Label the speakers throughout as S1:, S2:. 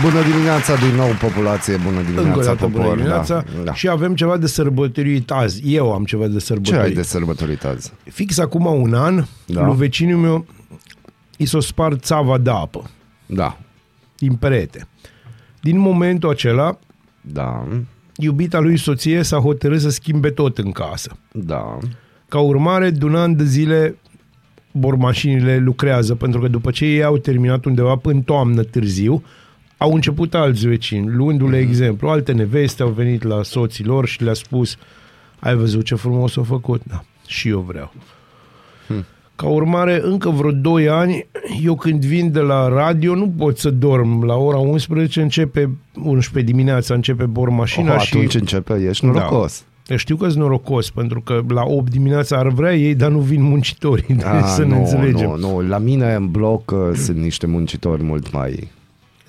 S1: Bună dimineața din nou, populație, bună
S2: Încă o
S1: dimineața,
S2: dată
S1: popor.
S2: bună dimineața.
S1: Da, da.
S2: Și avem ceva de sărbătorit azi. Eu am ceva de
S1: Ce
S2: sărbătorit.
S1: ai de sărbătorit azi?
S2: Fix acum un an,
S1: Da.
S2: da. lui vecinul meu i s-o spart țava de apă
S1: Da,
S2: din perete. Din momentul acela,
S1: da,
S2: iubita lui soție s-a hotărât să schimbe tot în casă.
S1: da.
S2: Ca urmare, de un an de zile, bormașinile lucrează, pentru că după ce ei au terminat undeva până în toamnă târziu, au început alți vecini, luându-le exemplu. Alte neveste au venit la soții lor și le-a spus ai văzut ce frumos au făcut? Da, și eu vreau. Ca urmare, încă vreo 2 ani, eu când vin de la radio nu pot să dorm. La ora 11 începe, 11 dimineața începe bormașina
S1: Oh,
S2: și...
S1: atunci începe, ești norocos.
S2: Da. Știu că sunt norocos, pentru că la 8 dimineața ar vrea ei, dar nu vin muncitorii,
S1: Ah,
S2: să ne
S1: nu,
S2: înțelegem.
S1: Nu, nu, la mine în bloc uh, sunt niște muncitori mult mai
S2: Sunt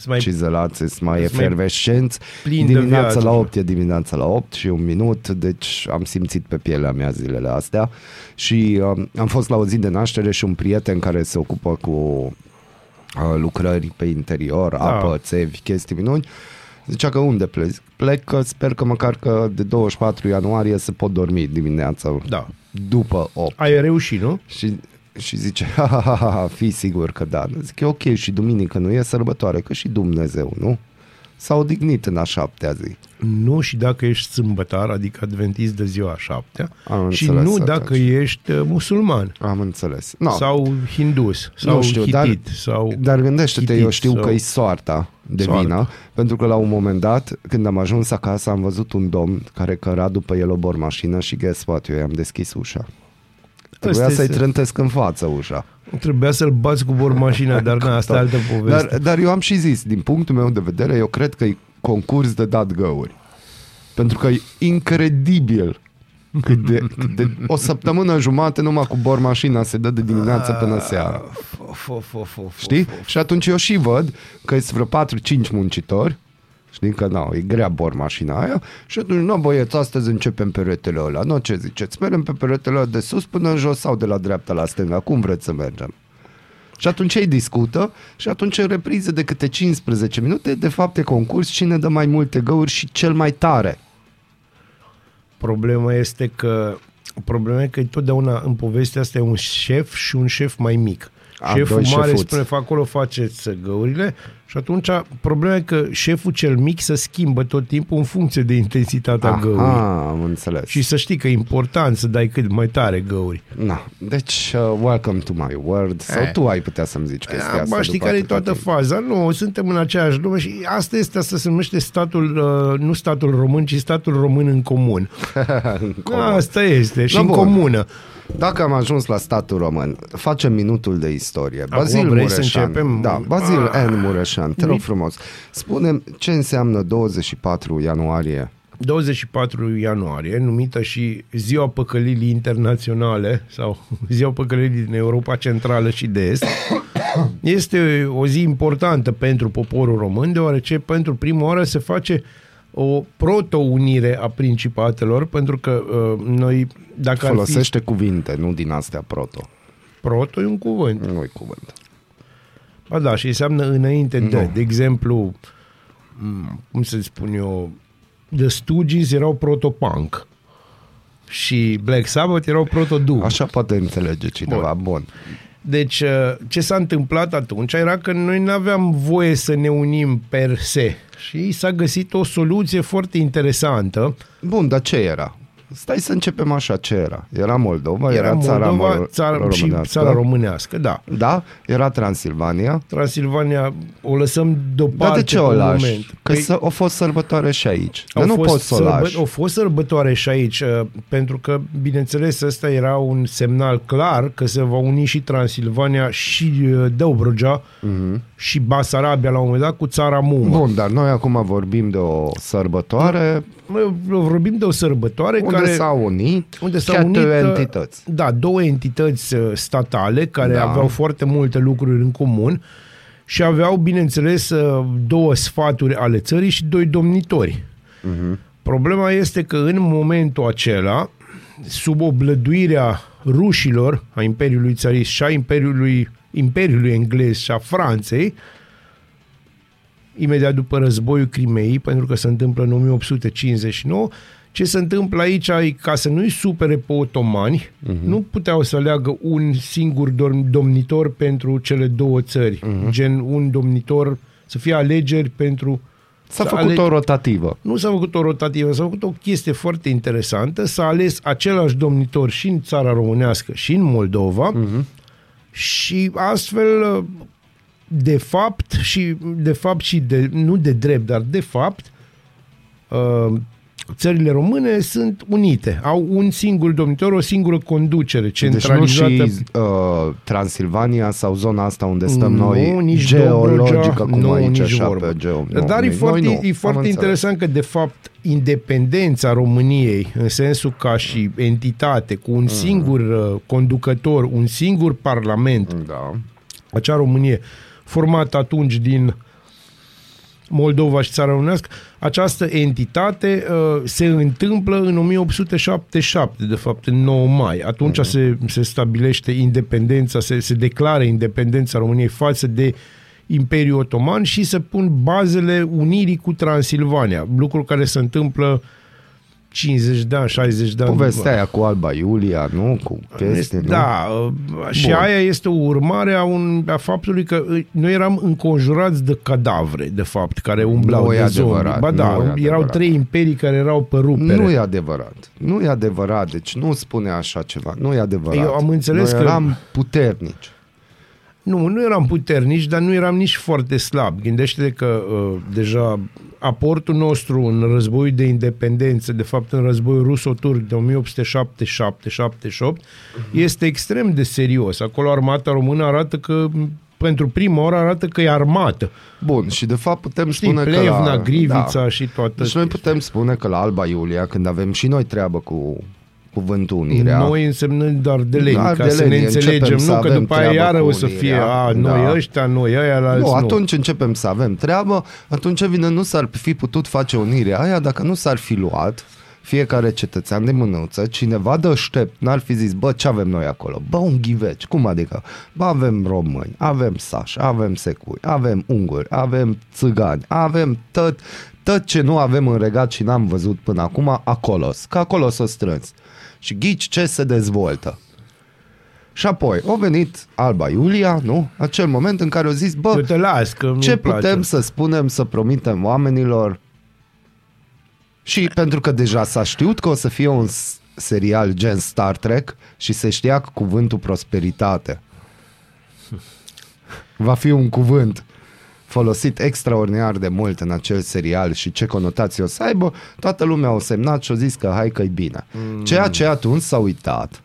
S2: mai
S1: cizelați, sunt mai
S2: sunt mai
S1: efervescenți.
S2: plini de
S1: Dimineața
S2: viață.
S1: la 8 e dimineața la 8 și un minut, deci am simțit pe pielea mea zilele astea și um, am fost la o zi de naștere și un prieten care se ocupă cu uh, lucrări pe interior,
S2: Da.
S1: apă, țevi, chestii minuni. Zicea că unde plec? Plec că sper că măcar că de 24 ianuarie să pot dormi dimineața
S2: Da.
S1: după 8.
S2: Ai reușit, nu?
S1: Și, și zice, ha, ha, ha, ha, ha, fii sigur că da. Zic, e ok și duminică nu e sărbătoare, că și Dumnezeu, nu? S-a odihnit în a șaptea zi.
S2: Nu și dacă ești sâmbătar, adică adventist de ziua a șaptea,
S1: Am
S2: și
S1: înțeles
S2: nu
S1: atunci.
S2: dacă ești uh, musulman
S1: Am înțeles. No,
S2: sau hindus sau
S1: nu știu, dar,
S2: hitit sau
S1: dar gândește-te,
S2: hitit
S1: eu știu
S2: sau...
S1: că e soarta de
S2: Soarta.
S1: vină, pentru că la un moment dat, când am ajuns acasă, am văzut un domn care căra după el o bormașină și guess what, eu i-am deschis ușa. Trebuia
S2: Asta
S1: să-i
S2: este-
S1: trântesc în față ușa.
S2: Trebuia să-l bați cu bormașina, dar na, asta e altă poveste.
S1: Dar, dar eu am și zis, din punctul meu de vedere, eu cred că e concurs de dat găuri. Pentru că e incredibil cât de, cât de o săptămână jumate numai cu bormașina se dă de dimineață până seara.
S2: Of, of, of, of,
S1: Știi?
S2: of.
S1: Și atunci eu și văd că sunt vreo 4-5 muncitori Știi că nu, e grea bormașina aia Și atunci, nu băieți, astăzi începem peretele ăla Nu, ce ziceți? Mergem pe peretele ăla de sus până în jos sau de la dreapta la stânga Cum vreți să mergem? Și atunci ei discută și atunci în repriză de câte 15 minute De fapt e concurs cine dă mai multe găuri și cel mai tare
S2: Problema este că problema e că totdeauna în povestea asta e un șef și un șef mai mic.
S1: A,
S2: Șeful
S1: doi
S2: mare
S1: șefuți.
S2: spune, fă acolo faceți găurile și atunci problema e că șeful cel mic să schimbă tot timpul în funcție de intensitatea găurii.
S1: Aha, am înțeles
S2: Și să știi că e important să dai cât mai tare găuri.
S1: Na, deci, uh, welcome to my world Sau
S2: Eh.
S1: tu ai putea să-mi zici chestia asta
S2: Ba, știi
S1: după
S2: care e
S1: atâta
S2: toată
S1: timp.
S2: faza? Nu, suntem în aceeași lume și asta este, asta se numește statul, uh, nu statul român, ci statul român în comun.
S1: În comun.
S2: Asta este, și
S1: Da,
S2: în
S1: bun.
S2: comună.
S1: Dacă am ajuns la statul român, facem minutul de istorie. Bazil
S2: vrei să
S1: Mureșan.
S2: începem?
S1: Da, Bazil
S2: Ah.
S1: N. Mureșan, te rog
S2: Mi-
S1: frumos. Spune ce înseamnă 24 ianuarie.
S2: 24 ianuarie, numită și Ziua Păcălilii Internaționale sau Ziua Păcălilii din Europa Centrală și de Est, este o zi importantă pentru poporul român, deoarece pentru prima oară se face o proto-unire a principatelor, pentru că uh, noi, dacă ar
S1: Folosește cuvinte, nu din astea proto.
S2: fi proto, e un cuvânt.
S1: Nu-i cuvânt.
S2: Ba da, și înseamnă înainte de.
S1: Nu.
S2: De exemplu, m, cum să spun eu, The Stooges erau proto-punk și Black Sabbath erau proto-doom.
S1: Așa poate înțelege cineva. Bun. Bun.
S2: Deci, uh, ce s-a întâmplat atunci era că noi nu aveam voie să ne unim per se și s-a găsit o soluție foarte interesantă.
S1: Bun, dar ce era? Stai să începem așa, ce era? Era Moldova,
S2: Era,
S1: era, țara,
S2: Moldova,
S1: mă-
S2: țara, și
S1: românească.
S2: țara românească, da.
S1: Da, era Transilvania.
S2: Transilvania o lăsăm deoparte
S1: Dar de ce
S2: pe
S1: o
S2: un
S1: lași?
S2: moment.
S1: Că
S2: Păi,
S1: să, a fost sărbătoare și aici.
S2: au
S1: Dar nu
S2: fost
S1: poți să o
S2: sărbă-
S1: lași.
S2: Au fost sărbătoare și aici, uh, pentru că, bineînțeles, ăsta era un semnal clar că se va uni și Transilvania și uh, Dobrogea și Basarabia la un moment dat cu țara Muma.
S1: Mhm. Bun, dar noi acum vorbim de o sărbătoare
S2: Noi vorbim de o sărbătoare
S1: unde
S2: care...
S1: s-au unit
S2: unde s-au
S1: chiar
S2: unit
S1: două
S2: uh,
S1: entități.
S2: Da, două entități uh, statale care
S1: Da.
S2: aveau foarte multe lucruri în comun și aveau, bineînțeles, uh, două sfaturi ale țării și doi domnitori.
S1: Mhm.
S2: Problema este că în momentul acela, sub oblăduirea rușilor, a Imperiului Țarist și a Imperiului, Imperiului Englez și a Franței, imediat după războiul Crimeei, pentru că se întâmplă în 1859, ce se întâmplă aici e ca să nu-i supere pe otomani,
S1: Mhm.
S2: uh-huh. nu puteau să leagă un singur dom- domnitor pentru cele două țări,
S1: Mhm.
S2: uh-huh. gen un domnitor, să fie alegeri pentru...
S1: S-a
S2: să
S1: făcut
S2: ale-
S1: o rotativă.
S2: nu s-a făcut o rotativă, s-a făcut o chestie foarte interesantă, s-a ales același domnitor și în țara românească și în Moldova uh-huh. și astfel, de fapt, și de fapt și de, nu de drept, dar de fapt, uh, țările române sunt unite. Au un singur domnitor, o singură conducere
S1: Deci nu
S2: centralizată.
S1: și uh, Transilvania sau zona asta unde stăm
S2: Nu,
S1: noi
S2: nici
S1: geologică,
S2: Dobrogea,
S1: cum
S2: nu,
S1: aici
S2: nici
S1: așa
S2: vorbă.
S1: pe geo.
S2: Dar
S1: nu,
S2: e
S1: noi
S2: foarte,
S1: nu.
S2: e
S1: Am
S2: foarte
S1: înțeles.
S2: interesant că, de fapt, independența României, în sensul ca și entitate, cu
S1: Mm.
S2: un singur uh, conducător, un singur parlament,
S1: Da.
S2: acea Românie, formată atunci din Moldova și Țara Românească, această entitate uh, se întâmplă în 1877, de fapt în 9 mai. Atunci
S1: Mhm.
S2: se, se stabilește independența, se, se declară independența României față de Imperiul Otoman și se pun bazele unirii cu Transilvania, lucru care se întâmplă 50 de ani, 60 de ani.
S1: Povestea aia cu Alba Iulia, nu? Cu chestii, nu?
S2: Da, uh, și
S1: Bun.
S2: aia este o urmare a, un, a faptului că uh, noi eram înconjurați de cadavre, de fapt, care umblau
S1: Nu e
S2: de zombi.
S1: adevărat,
S2: Ba da,
S1: nu e
S2: erau
S1: adevărat.
S2: trei imperii care erau pe rupere.
S1: Nu e adevărat. Nu e adevărat. Deci nu spune așa ceva. Nu e adevărat.
S2: Eu am înțeles
S1: Noi
S2: că-
S1: eram puternici.
S2: Nu, nu eram puternici, dar nu eram nici foarte slab. Gândește-te că uh, deja aportul nostru în războiul de independență, de fapt în războiul ruso-turc de 1877-78, este extrem de serios. Acolo armata română arată că pentru prima oară arată că e armată.
S1: Bun, și de fapt putem
S2: Știi,
S1: spune că
S2: Plevna,
S1: la...
S2: Grivița
S1: da.
S2: și toată...
S1: Deci noi putem spune că la Alba Iulia, când avem și noi treabă cu cuvântul unirea,
S2: Noi însemnând doar de leni, ca să
S1: Ardeleni,
S2: ne înțelegem.
S1: începem să
S2: Nu, că
S1: avem
S2: după aia
S1: treabă
S2: iară
S1: cu
S2: o să
S1: unirea.
S2: fie, a, noi
S1: Da.
S2: ăștia, noi ăia, la alți
S1: nu,
S2: nu.
S1: atunci începem să avem treabă, atunci vine, nu s-ar fi putut face unirea aia dacă nu s-ar fi luat fiecare cetățean de mânuță, cineva deștept, n-ar fi zis, bă, ce avem noi acolo? Bă, un ghiveci, cum adică? Bă, avem români, avem sași, avem securi, avem unguri, avem țigani, avem tot, tot ce nu avem în regat și n-am văzut până acum, acolo, că acolo s-o strâns. Și ghici ce se dezvoltă. Și apoi, a venit Alba Iulia, nu? Acel moment în care au zis, bă,
S2: Eu te las, că
S1: ce
S2: nu-mi place.
S1: putem să spunem, să promitem oamenilor? Și pentru că deja s-a știut că o să fie un s- serial gen Star Trek și se știa că cuvântul prosperitate va fi un cuvânt folosit extraordinar de mult în acel serial și ce conotații o să aibă, toată lumea o semnat și o zis că hai că e bine. Ceea ce atunci s-a uitat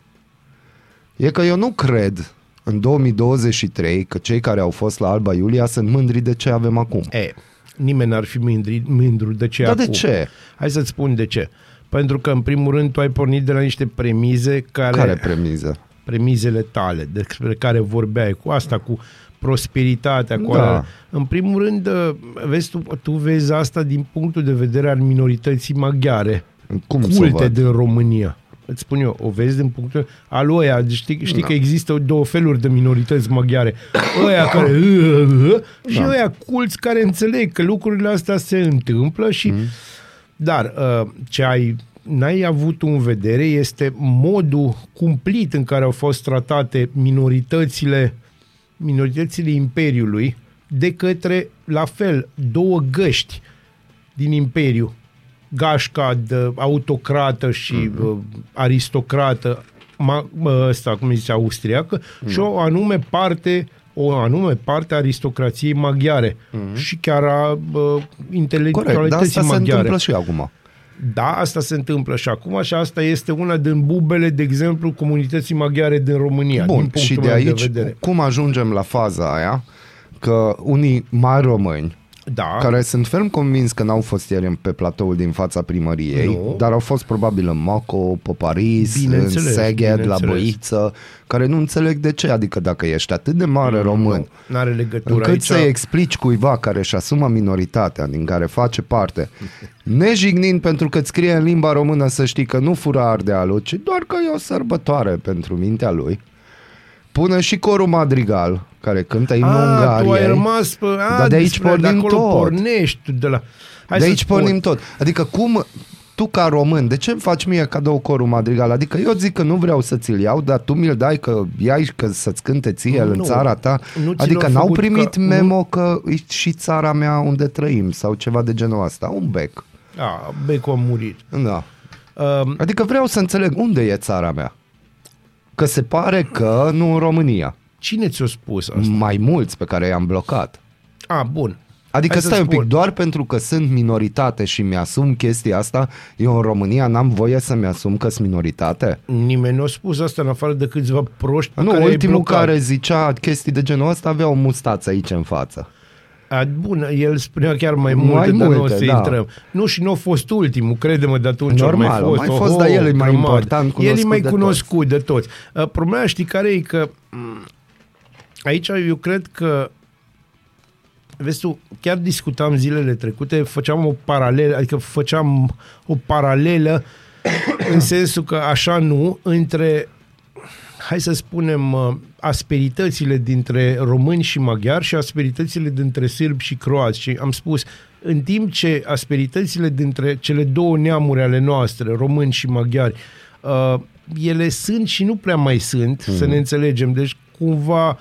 S1: e că eu nu cred în 2023 că cei care au fost la Alba Iulia sunt mândri de ce avem acum.
S2: E, nimeni n-ar fi mândri, mândru de ce
S1: Dar de
S2: acum.
S1: ce?
S2: Hai să-ți spun de ce. Pentru că, în primul rând, tu ai pornit de la niște premize care...
S1: Care premiză?
S2: premizele tale, despre care vorbeai, cu asta, cu prosperitatea, cu
S1: Da.
S2: alea. În primul rând, uh, vezi, tu, tu vezi asta din punctul de vedere al minorității maghiare,
S1: Cum să
S2: culte
S1: văd?
S2: din România. Îți spun eu, o vezi din punctul al ăia, știi, știi
S1: Da.
S2: că există două feluri de minorități maghiare. Ăia care și
S1: Da.
S2: ăia culți care înțeleg că lucrurile astea se întâmplă și
S1: Mm.
S2: dar uh, ce ai n-ai avut în vedere este modul cumplit în care au fost tratate minoritățile minoritățile Imperiului de către, la fel, două găști din Imperiu. gașca de autocrată și
S1: Mhm.
S2: uh, aristocrată, ma, uh, ăsta, cum zice, austriacă,
S1: Mhm.
S2: și o anume parte o anume parte a aristocrației maghiare și chiar a uh,
S1: Mhm. Corect, dar
S2: intelectualității
S1: asta se
S2: maghiare.
S1: întâmplă și acum.
S2: Da, asta se întâmplă și acum și asta este una din bubele, de exemplu, comunității maghiare din România. din
S1: Bun,
S2: punctul
S1: și de
S2: meu
S1: aici,
S2: de vedere.
S1: cum ajungem la faza aia, că unii mari români,
S2: Da,
S1: care sunt ferm convins că n-au fost ieri pe platoul din fața primăriei,
S2: Nu.
S1: dar au fost probabil în Moco, pe Paris, în
S2: Bineînțeles,
S1: Seged, la
S2: bineînțeles.
S1: Boiță, care nu înțeleg de ce, adică dacă ești atât de mare român,
S2: nu are legătură
S1: încât
S2: aici.
S1: să-i explici cuiva care își asumă minoritatea din care face parte, nejignind pentru că îți scrie în limba română să știi că nu fura ardealul, ci doar că e o sărbătoare pentru mintea lui, pune și corul madrigal, care cântă imnul
S2: A, tu ai
S1: Ungariei.
S2: rămas pe... A,
S1: Dar de aici
S2: despre-
S1: pornim
S2: de acolo
S1: tot.
S2: pornești tu de la... Hai
S1: de
S2: să
S1: aici
S2: spun.
S1: pornim tot. Adică cum tu ca român, de ce îmi faci mie cadou corul madrigal? Adică eu zic că nu vreau să ți-l iau, dar tu mi-l dai că iai că să-ți cânte ție el în
S2: Nu.
S1: țara ta.
S2: Nu ți
S1: adică
S2: l-au
S1: n-au
S2: făcut
S1: primit
S2: ca-
S1: memo că e și țara mea unde trăim sau ceva de genul ăsta. Un bec.
S2: A, becul a murit.
S1: Da.
S2: Um,
S1: Adică vreau să înțeleg unde e țara mea. Că se pare că nu în România.
S2: Cine ți-a spus asta?
S1: Mai mulți pe care i-am blocat.
S2: A, bun.
S1: Adică
S2: Hai să
S1: stai un pic,
S2: spun.
S1: doar pentru că sunt minoritate și mi-asum chestia asta, eu în România n-am voie să mi-asum că sunt minoritate?
S2: Nimeni nu a spus asta în afară de câțiva proști pe
S1: Nu,
S2: care ai
S1: ultimul
S2: blocat.
S1: care zicea chestii de genul ăsta avea o mustață aici în față.
S2: A, bun, el spunea chiar mai
S1: Mai
S2: multe, dar nu o
S1: multe,
S2: să
S1: da.
S2: intrăm. Nu, și nu a fost ultimul, crede-mă, de atunci
S1: Normal,
S2: a mai
S1: a
S2: fost.
S1: mai fost, dar el e mai
S2: grămadă.
S1: important,
S2: El e
S1: cunoscut
S2: mai
S1: de
S2: cunoscut de toți. Uh, Problema știi care e că m, aici eu cred că Vezi tu, chiar discutam zilele trecute, făceam o paralelă, adică făceam o paralelă în sensul că așa nu, între hai să spunem, uh, asperitățile dintre români și maghiari și asperitățile dintre sârbi și croați. Și am spus, în timp ce asperitățile dintre cele două neamuri ale noastre, români și maghiari, uh, ele sunt și nu prea mai sunt, mm. să ne înțelegem. Deci, cumva,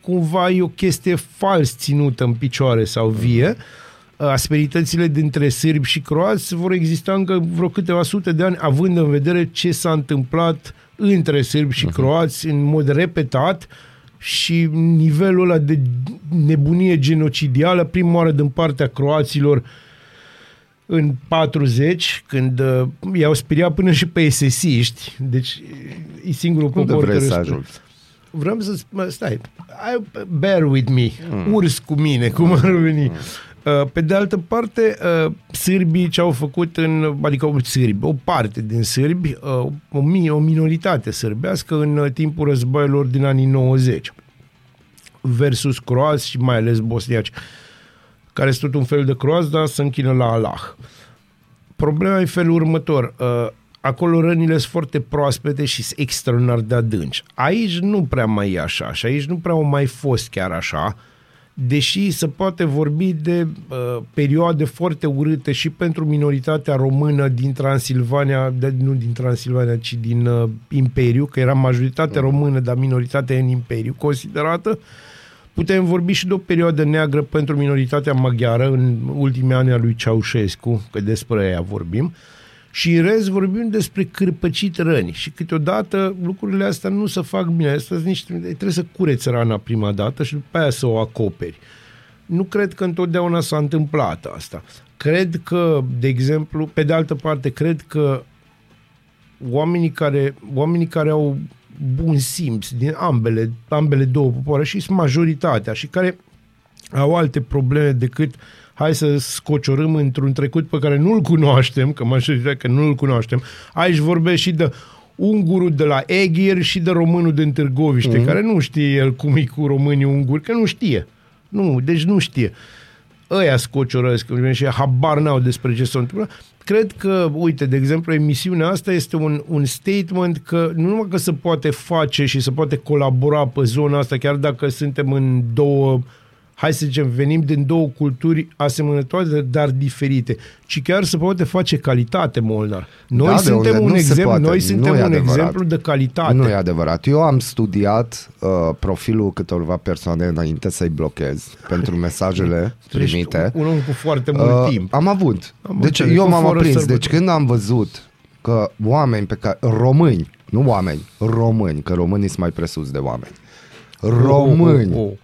S2: cumva e o chestie fals ținută în picioare sau vie. Asperitățile dintre sârbi și croați vor exista încă vreo câteva sute de ani, având în vedere ce s-a întâmplat între sârbi și croați în mod repetat și nivelul ăla de nebunie genocidială, prima oară din partea croaților în 40, când uh, i-au speriat până și pe esesiști, deci e singurul
S1: Unde
S2: popor
S1: vrei
S2: care
S1: să
S2: spune-
S1: ajungi?
S2: Vreau să spun, stai, I, bear with me, mm. urs cu mine, cum ar veni. Uh, Pe de altă parte, uh, sârbii ce au făcut în, adică o sârbi, o parte din sârbi, uh, o, mi- o minoritate sârbească în uh, timpul războiilor din anii 90 versus croați și mai ales bosniaci, care sunt tot un fel de croați, dar se închină la Allah. Problema e felul următor. Uh, acolo rănile sunt foarte proaspete și sunt extraordinar de adânci. Aici nu prea mai e așa și aici nu prea au mai fost chiar așa, deși se poate vorbi de uh, perioade foarte urâte și pentru minoritatea română din Transilvania, de, nu din Transilvania, ci din uh, Imperiu, că era majoritate română, dar minoritatea în Imperiu considerată. Putem vorbi și de o perioadă neagră pentru minoritatea maghiară în ultimii ani a lui Ceaușescu, că despre ea vorbim, și în rest vorbim despre cârpăcit răni și câteodată lucrurile astea nu se fac bine, astea sunt niște, trebuie să cureți rana prima dată și după aia să o acoperi. Nu cred că întotdeauna s-a întâmplat asta. Cred că, de exemplu, pe de altă parte, cred că oamenii care, oamenii care au bun simț din ambele, ambele două popoare și sunt majoritatea și care au alte probleme decât hai să scociorâm într-un trecut pe care nu-l cunoaștem, că majoritatea că nu-l cunoaștem. Aici vorbesc și de ungurul de la Egir și de românul din Târgoviște, mm-hmm. care nu știe el cum e cu românii unguri, că nu știe. Nu, deci nu știe. Ăia scociorăsc și habar n-au despre ce s-a întâmplat. Cred că, uite, de exemplu, emisiunea asta este un, un statement că nu numai că se poate face și se poate colabora pe zona asta, chiar dacă suntem în două hai să zicem, venim din două culturi asemănătoare, dar diferite, ci chiar se poate face calitate, Molnar. Noi
S1: Da, de
S2: suntem
S1: unde
S2: un,
S1: nu se
S2: exemplu,
S1: poate.
S2: noi
S1: Nu
S2: suntem
S1: e
S2: un
S1: adevărat.
S2: exemplu de calitate.
S1: Nu e adevărat. Eu am studiat uh, profilul câtorva persoane înainte să-i blochez pentru mesajele
S2: Ești
S1: primite.
S2: un om cu foarte mult
S1: Uh,
S2: timp.
S1: Am avut.
S2: Am
S1: deci
S2: înțeles,
S1: eu
S2: cu
S1: m-am
S2: fără
S1: aprins.
S2: sărbători.
S1: Deci când am văzut că oameni pe care... Români, nu oameni, români, că românii sunt mai presus de oameni. Români,
S2: Oh, oh, oh.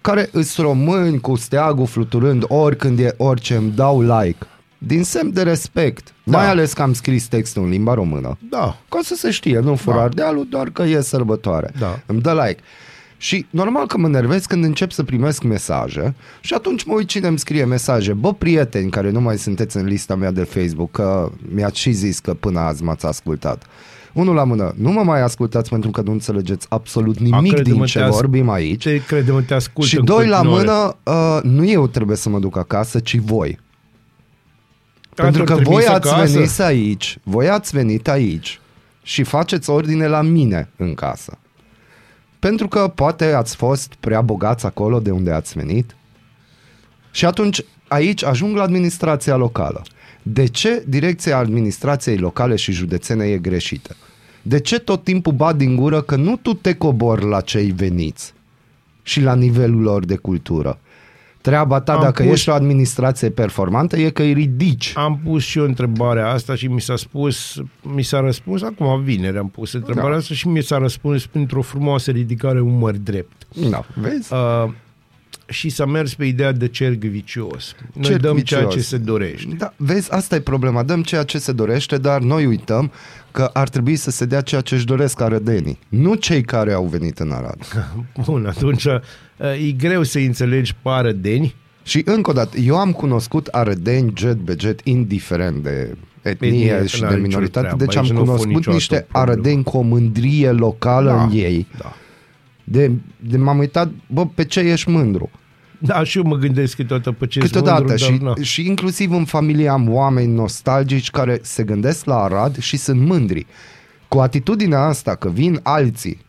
S1: Care îs români cu steagul fluturând oricând e orice îmi dau like. Din semn de respect.
S2: Da.
S1: Mai ales că am scris textul în limba română.
S2: Da.
S1: Ca să se știe, nu fură
S2: Da.
S1: ardealul, doar că e sărbătoare.
S2: Da.
S1: Îmi dă like. Și normal că mă nervez când încep să primesc mesaje și atunci mă uit cine îmi scrie mesaje. Bă, prieteni care nu mai sunteți în lista mea de Facebook, că mi-ați și zis că până azi m-ați ascultat. Unul la mână, nu mă mai ascultați pentru că nu înțelegeți absolut nimic
S2: crede-mă,
S1: din
S2: te
S1: ce
S2: as-
S1: vorbim aici.
S2: Te crede-mă, te ascult
S1: Și
S2: în
S1: doi la
S2: continuare.
S1: mână, uh, nu eu trebuie să mă duc acasă, ci voi. Pentru că
S2: Atunci
S1: voi
S2: trimis
S1: ați
S2: acasă.
S1: venit aici, voi ați venit aici și faceți ordine la mine în casă. Pentru că poate ați fost prea bogați acolo de unde ați venit. Și atunci aici ajung la administrația locală. De ce direcția administrației locale și județene e greșită? De ce tot timpul bat din gură că nu tu te cobori la cei veniți și la nivelul lor de cultură? Treaba ta,
S2: Am
S1: dacă
S2: pus-
S1: ești o administrație performantă, e că îi ridici.
S2: Am pus și eu întrebarea asta și mi s-a spus, mi s-a răspuns, acum vineri am pus întrebarea
S1: Da.
S2: asta și mi s-a răspuns printr-o frumoasă ridicare umăr drept.
S1: Da, vezi?
S2: Uh, și s-a mers pe ideea de cerc vicios. Noi
S1: Cerc
S2: dăm
S1: vicios.
S2: ceea ce se dorește.
S1: Da, vezi, asta e problema. Dăm ceea ce se dorește, dar noi uităm că ar trebui să se dea ceea ce își doresc arădenii, nu cei care au venit în Arad.
S2: Bun, atunci uh, e greu să înțelegi pe arădeni.
S1: Și încă o dată, eu am cunoscut arădeni jet be jet, indiferent de etnie
S2: Etnie,
S1: și
S2: n-are
S1: de
S2: nicio
S1: minoritate,
S2: treabă,
S1: deci am
S2: aici nu fă
S1: cunoscut
S2: niciodată
S1: niște
S2: o problemă.
S1: arădeni cu o mândrie locală
S2: Da,
S1: în ei.
S2: Da.
S1: De, de m-am uitat, bă, pe ce ești mândru?
S2: Da, și eu mă gândesc câteodată pe ce
S1: Câteodată
S2: mândru,
S1: și,
S2: dar, na.
S1: și inclusiv în familie am oameni nostalgici care se gândesc la Arad și sunt mândri. Cu atitudinea asta că vin alții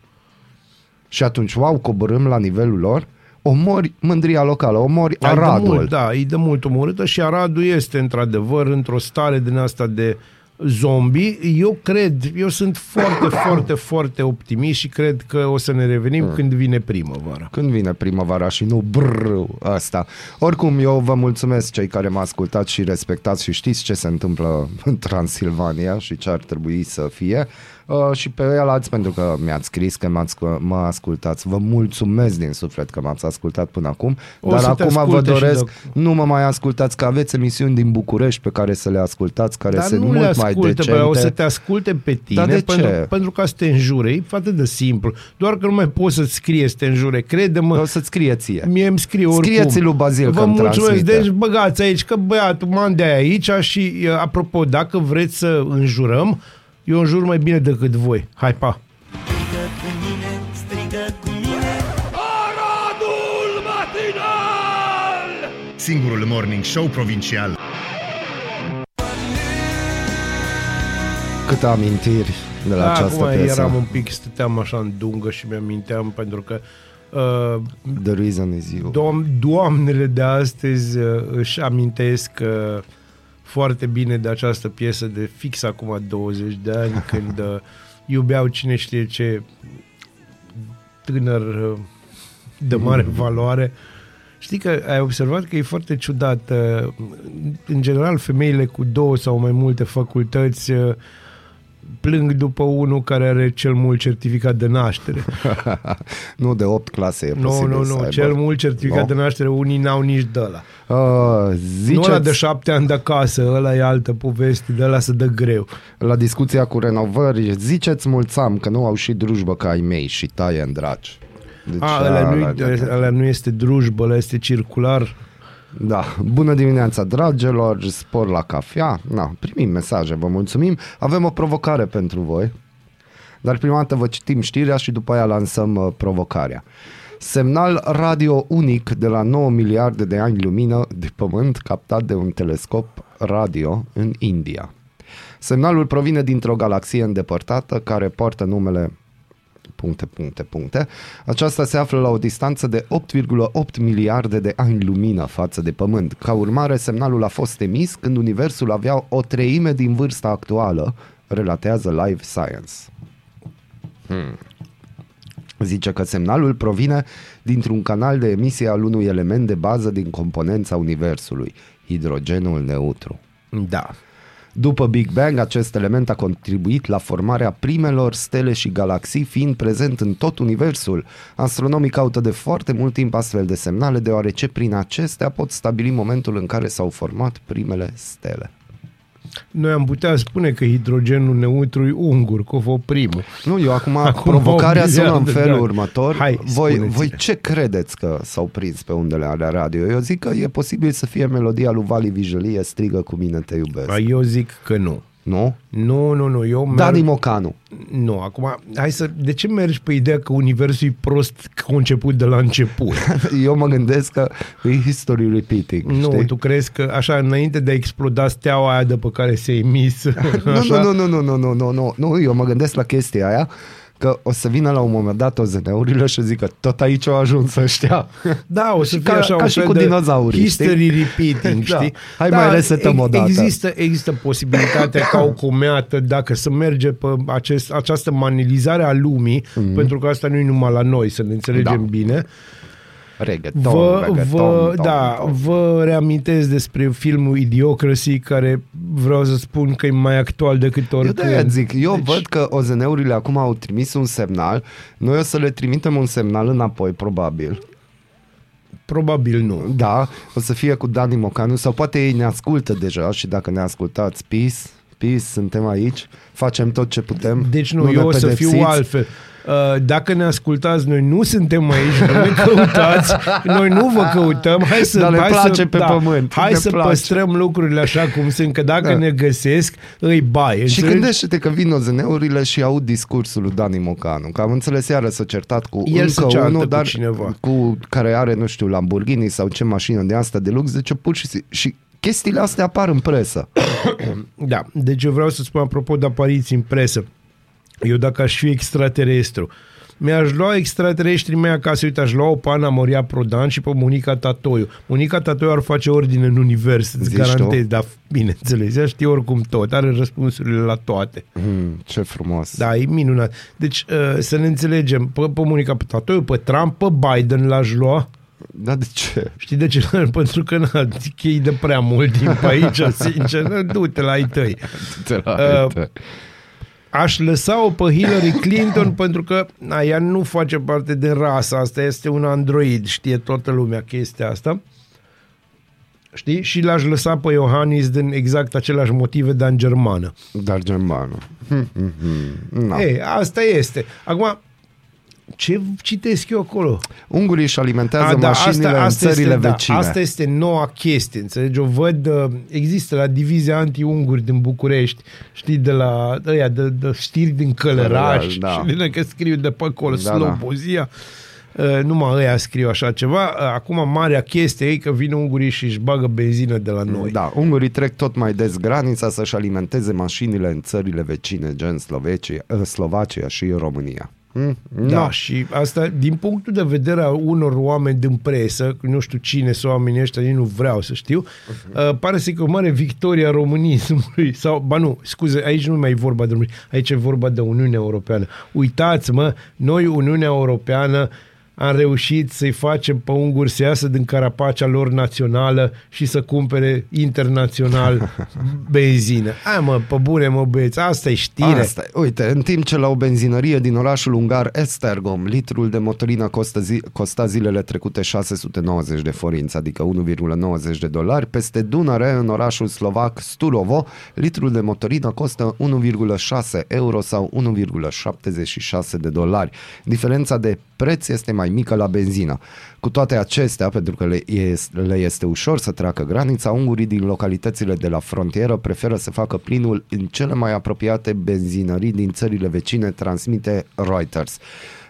S1: și atunci, wow, coborâm la nivelul lor, omori mândria locală, omori
S2: Ai de
S1: Aradul.
S2: Mult, da, e de mult omorâtă și Aradul este într-adevăr într-o stare din asta de zombie. Eu cred, eu sunt foarte, foarte, foarte optimist și cred că o să ne revenim
S1: Hmm.
S2: când vine primăvara.
S1: Când vine primăvara și nu brr asta. Oricum, eu vă mulțumesc cei care mă ascultați și respectați și știți ce se întâmplă în Transilvania și ce ar trebui să fie. Uh, și pe el ați pentru că mi-ați scris că m-ați, mă ascultați. Vă mulțumesc din suflet că m-ați ascultat până acum.
S2: O
S1: dar
S2: să te
S1: acum vă
S2: asculte și
S1: doresc,
S2: dacă-
S1: nu mă mai ascultați, că aveți emisiuni din București pe care să le ascultați, care
S2: Dar
S1: sunt
S2: nu
S1: mult
S2: le
S1: mai
S2: ascultă,
S1: decente.
S2: bă, o să te asculte pe tine
S1: Dar de
S2: pentru,
S1: ce?
S2: pentru ca să te înjure. E foarte de simplu. Doar că nu mai poți să-ți scrie să te înjure. Crede-mă,
S1: O să-ți scrie ție.
S2: Mie îmi scrie oricum.
S1: Scrieți lui Bazil
S2: Vă
S1: că îmi
S2: mulțumesc.
S1: transmite.
S2: Deci băgați aici că băiatul mande aici și uh, apropo, dacă vreți să înjurăm, eu înjur mai bine decât voi. Hai, pa!
S3: Strigă cu mine, strigă cu mine
S4: Aradul matinal!
S5: Singurul morning show provincial.
S1: Câte amintiri de la această
S2: Acum
S1: piesă.
S2: eram un pic, stăteam așa în dungă și mi-aminteam pentru că uh,
S1: The reason is you.
S2: doam- doamnele de astăzi uh, își amintesc uh, foarte bine de această piesă de fix acum 20 de ani când uh, iubeau cine știe ce tânăr uh, de mare valoare. Știi că ai observat că e foarte ciudat. uh, În general, femeile cu două sau mai multe facultăți uh, plâng după unul care are cel mult certificat de naștere.
S1: nu, de 8 clase e
S2: Nu,
S1: posibil
S2: nu,
S1: să
S2: nu.
S1: aibă.
S2: Cel mult certificat
S1: Nu?
S2: de naștere, unii n-au nici de ăla.
S1: Uh,
S2: Nu ăla
S1: ziceți,
S2: de șapte ani de acasă, ăla e altă poveste, de ăla să dă greu.
S1: la discuția cu renovări, ziceți mulțam că nu au și drujbă ca ai mei și taie în dragi. Deci,
S2: A, ăla, nu,
S1: ăla-
S2: ăla nu este drujbă, ăla este circular.
S1: Da, bună dimineața dragilor, spor la cafea. Na, primim mesaje, vă mulțumim. Avem o provocare pentru voi. Dar prima dată vă citim știrea și după aia lansăm uh, provocarea. Semnal radio unic de la 9 miliarde de ani lumină de pământ captat de un telescop radio în India. Semnalul provine dintr-o galaxie îndepărtată care poartă numele puncte, puncte, puncte. Aceasta se află la o distanță de 8,8 miliarde de ani lumină față de Pământ. Ca urmare, semnalul a fost emis când Universul avea o treime din vârsta actuală, relatează Live Science. Hmm. Zice că semnalul provine dintr-un canal de emisie al unui element de bază din componența Universului, hidrogenul neutru.
S2: Da.
S1: După Big Bang, acest element a contribuit la formarea primelor stele și galaxii, fiind prezent în tot universul. Astronomii caută de foarte mult timp astfel de semnale, deoarece prin acestea pot stabili momentul în care s-au format primele stele.
S2: Noi am putea spune că hidrogenul neutru e ungur, că o fă primul.
S1: Nu, eu acum,
S2: Acum
S1: acum provocarea
S2: o
S1: sună în
S2: miliardă de
S1: felul
S2: ani.
S1: următor.
S2: Hai,
S1: voi,
S2: spuneți-ne.
S1: voi ce credeți că s-au prins pe undele alea radio? Eu zic că e posibil să fie melodia lui Vali Vigelie, strigă cu mine te iubesc.
S2: Dar Eu zic că nu.
S1: Nu?
S2: Nu, nu, nu, eu merg...
S1: Dani Mocanu.
S2: Nu, acum, hai să... De ce mergi pe ideea că universul e prost conceput de la început?
S1: Eu mă gândesc că e history repeating,
S2: nu,
S1: știi?
S2: tu crezi că așa, înainte de a exploda steaua aia de pe care se emis...
S1: Nu,
S2: așa,
S1: nu, nu, nu, nu, nu, nu, nu, nu, eu mă gândesc la chestia aia că o să vină la un moment dat OZN-urile și zică tot aici au ajuns ăștia.
S2: Da, o să
S1: Și
S2: fie
S1: ca-
S2: așa
S1: ca
S2: un
S1: și
S2: fel
S1: cu
S2: de
S1: dinozaurii,
S2: history repeating,
S1: Da.
S2: știi?
S1: Hai mai resetăm o dată.
S2: Există, există posibilitatea ca o comeată, dacă să merge pe acest, această manilizare a lumii, mm-hmm. pentru că asta nu e numai la noi, să ne înțelegem
S1: Da.
S2: bine,
S1: Reggaeton,
S2: vă,
S1: reggaeton,
S2: vă,
S1: tom,
S2: da,
S1: tom.
S2: vă reamintesc despre filmul Idiocracy, care vreau să spun că e mai actual decât
S1: Eu
S2: oricând.
S1: de-aia zic, eu
S2: Deci-
S1: văd că OZN-urile acum au trimis un semnal, noi o să le trimitem un semnal înapoi, probabil.
S2: Probabil nu.
S1: Da, o să fie cu Dani Mocanu sau poate ei ne ascultă deja și dacă ne ascultați, peace, peace, suntem aici, facem tot ce putem.
S2: Deci nu,
S1: ne
S2: eu o să fiu
S1: pedepsiți.
S2: altfel. Uh, Dacă ne ascultați, noi nu suntem aici, nu ne căutați, noi nu vă căutăm, hai să,
S1: Dar ne
S2: hai
S1: place
S2: să,
S1: pe
S2: da,
S1: pământ,
S2: Hai
S1: ne
S2: să
S1: place.
S2: păstrăm lucrurile așa cum sunt, că dacă
S1: Da.
S2: ne găsesc, îi bai.
S1: Și
S2: înțelegi?
S1: gândește-te că vin OZN-urile și aud discursul lui Dani Mocanu, că am înțeles iară s-a certat cu
S2: El se
S1: încă
S2: ceartă
S1: unul,
S2: cu
S1: dar
S2: cineva.
S1: cu care are, nu știu, Lamborghini sau ce mașină de asta de lux, deci pur și simplu. Și chestiile astea apar în presă.
S2: Da, deci eu vreau să spun apropo de apariții în presă. Eu dacă aș fi extraterestru, mi-aș lua extraterestrii mei acasă, uite, aș lua-o pe Ana Moria Prodan și pe Monica Tatoiu. Monica Tatoiu ar face ordine în univers, îți
S1: Zici
S2: garantez,
S1: tu?
S2: dar bineînțeles, ea știe oricum tot, are răspunsurile la toate.
S1: Mm, ce frumos.
S2: Da, e minunat. Deci, uh, să ne înțelegem, pe, pe Monica Tatoiu, pe Trump, pe Biden l-aș lua.
S1: Dar de ce?
S2: Știi de ce? Pentru că na, chei de prea mult timp aici, sincer, nu, du-te la ai tăi.
S1: Te la
S2: Uh,
S1: uite.
S2: Aș lăsa-o pe Hillary Clinton pentru că na, ea nu face parte din rasa asta, este un android, știe toată lumea chestia asta. Știi? Și l-aș lăsa pe Iohannis din exact aceleași motive, dar în germană.
S1: Dar germanul. Hm, hm, hm. Na.
S2: Ei, asta este. Acum, ce citesc eu acolo?
S1: Ungurii își alimentează
S2: A, da,
S1: mașinile în țările
S2: este,
S1: vecine.
S2: Da, asta este noua chestie, înțelegi? O văd, uh, există la divizia anti-unguri din București, știi, de la ăia, de, de știri din Călăraș,
S1: Da.
S2: și din că scriu de pe acolo,
S1: Da,
S2: da,
S1: da.
S2: Slobozia. Uh, numai ăia scriu așa ceva. Uh, Acum, marea chestie e că vin ungurii și își bagă benzină de la noi.
S1: Da, ungurii trec tot mai des granița să-și alimenteze mașinile în țările vecine, gen Slovacia, uh, Slovacia și România. Hm?
S2: Da,
S1: No.
S2: și asta, din punctul de vedere al unor oameni din presă, nu știu cine sunt oamenii ăștia, nici nu vreau să știu, uh, pare să că o mare victoria românismului, sau, ba nu, scuze, aici nu mai e vorba de România, aici e vorba de Uniunea Europeană. Uitați, mă, noi, Uniunea Europeană, am reușit să-i facem pe unguri să iasă din carapacea lor națională și să cumpere internațional benzină. Hai mă, pe bune mă băieți, asta e știre.
S1: Asta, e. uite, în timp ce la o benzinărie din orașul ungar Estergom, litrul de motorină costă zi, costa zilele trecute 690 de forinți, adică 1,90 de dolari, peste Dunăre, în orașul slovac Sturovo, litrul de motorină costă 1,6 euro sau 1,76 de dolari. Diferența de preț este mai mică la benzină. Cu toate acestea, pentru că le este, le este ușor să treacă granița, ungurii din localitățile de la frontieră preferă să facă plinul în cele mai apropiate benzinării din țările vecine, transmite Reuters.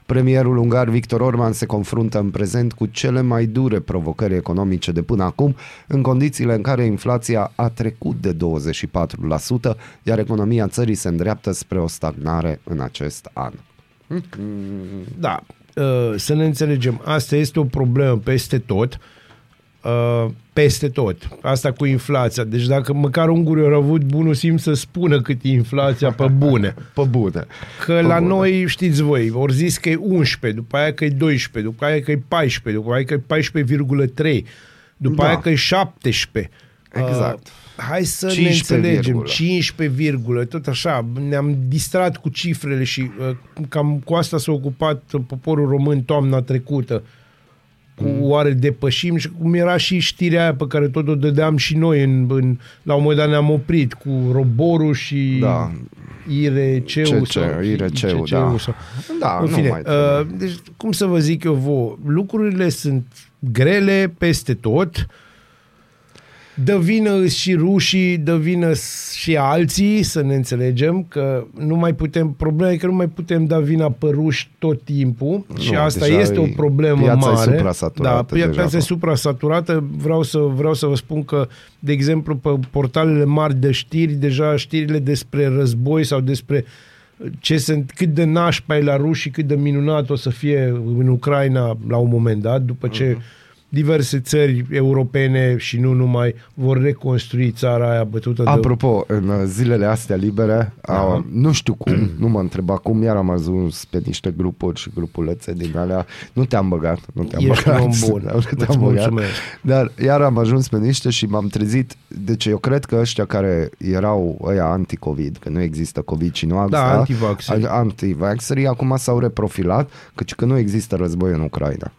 S1: Premierul ungar Victor Orban se confruntă în prezent cu cele mai dure provocări economice de până acum, în condițiile în care inflația a trecut de 24%, iar economia țării se îndreaptă spre o stagnare în acest an.
S2: Da, uh, să ne înțelegem, asta este o problemă peste tot, uh, peste tot. Asta cu inflația. Deci dacă măcar ungurii au avut bunul simț să spună cât e inflația pe bune.
S1: Pe bune.
S2: Că
S1: Pe
S2: la
S1: bune.
S2: noi, știți voi, ori zis că e 11, după aia că e 12, după aia că e 14, după aia că e 14,3, după
S1: Da.
S2: aia că e 17.
S1: Exact.
S2: Uh, hai să
S1: 15
S2: ne înțelegem.
S1: virgulă.
S2: 15, virgulă, tot așa. Ne-am distrat cu cifrele și uh, cam cu asta s-a ocupat poporul român toamna trecută. Cu
S1: Mm.
S2: oare depășim și cum era și știrea aia pe care tot o dădeam și noi în, în, la un moment dat ne-am oprit cu roborul și
S1: Da.
S2: IRC-ul
S1: CC, IRC-ul, da.
S2: sau...
S1: Da,
S2: În
S1: nu
S2: fine,
S1: mai trebuie.
S2: uh, deci cum să vă zic eu vouă, lucrurile sunt grele peste tot, dă vină și rușii, dă vină și alții, să ne înțelegem, că nu mai putem, problema e că nu mai putem da vina pe ruși tot timpul și
S1: Nu,
S2: asta
S1: deja
S2: este o
S1: e-
S2: problemă
S1: piața e
S2: mare.
S1: suprasaturată
S2: Da, pia-
S1: deja
S2: piața e
S1: acolo.
S2: suprasaturată. Vreau să, vreau să vă spun că, de exemplu, pe portalele mari de știri, deja știrile despre război sau despre ce sunt, cât de nașpa e la ruși și cât de minunat o să fie în Ucraina la un moment dat, după ce diverse țări europene și nu numai vor reconstrui țara aia bătută de...
S1: Apropo, în uh, zilele astea libere, a, nu știu cum, nu mă întreba cum, iar am ajuns pe niște grupuri și grupulețe din alea. Nu te-am băgat, nu te-am
S2: Ești
S1: băgat.
S2: un om bun.
S1: Nu
S2: Îți
S1: te-am băgat.
S2: mulțumesc.
S1: Dar iar am ajuns pe niște și m-am trezit. Deci eu cred că ăștia care erau ăia anti-COVID, că nu există COVID și nu asta,
S2: Da, antivaxxeri.
S1: antivaxxerii, acum s-au reprofilat, căci că nu există război în Ucraina.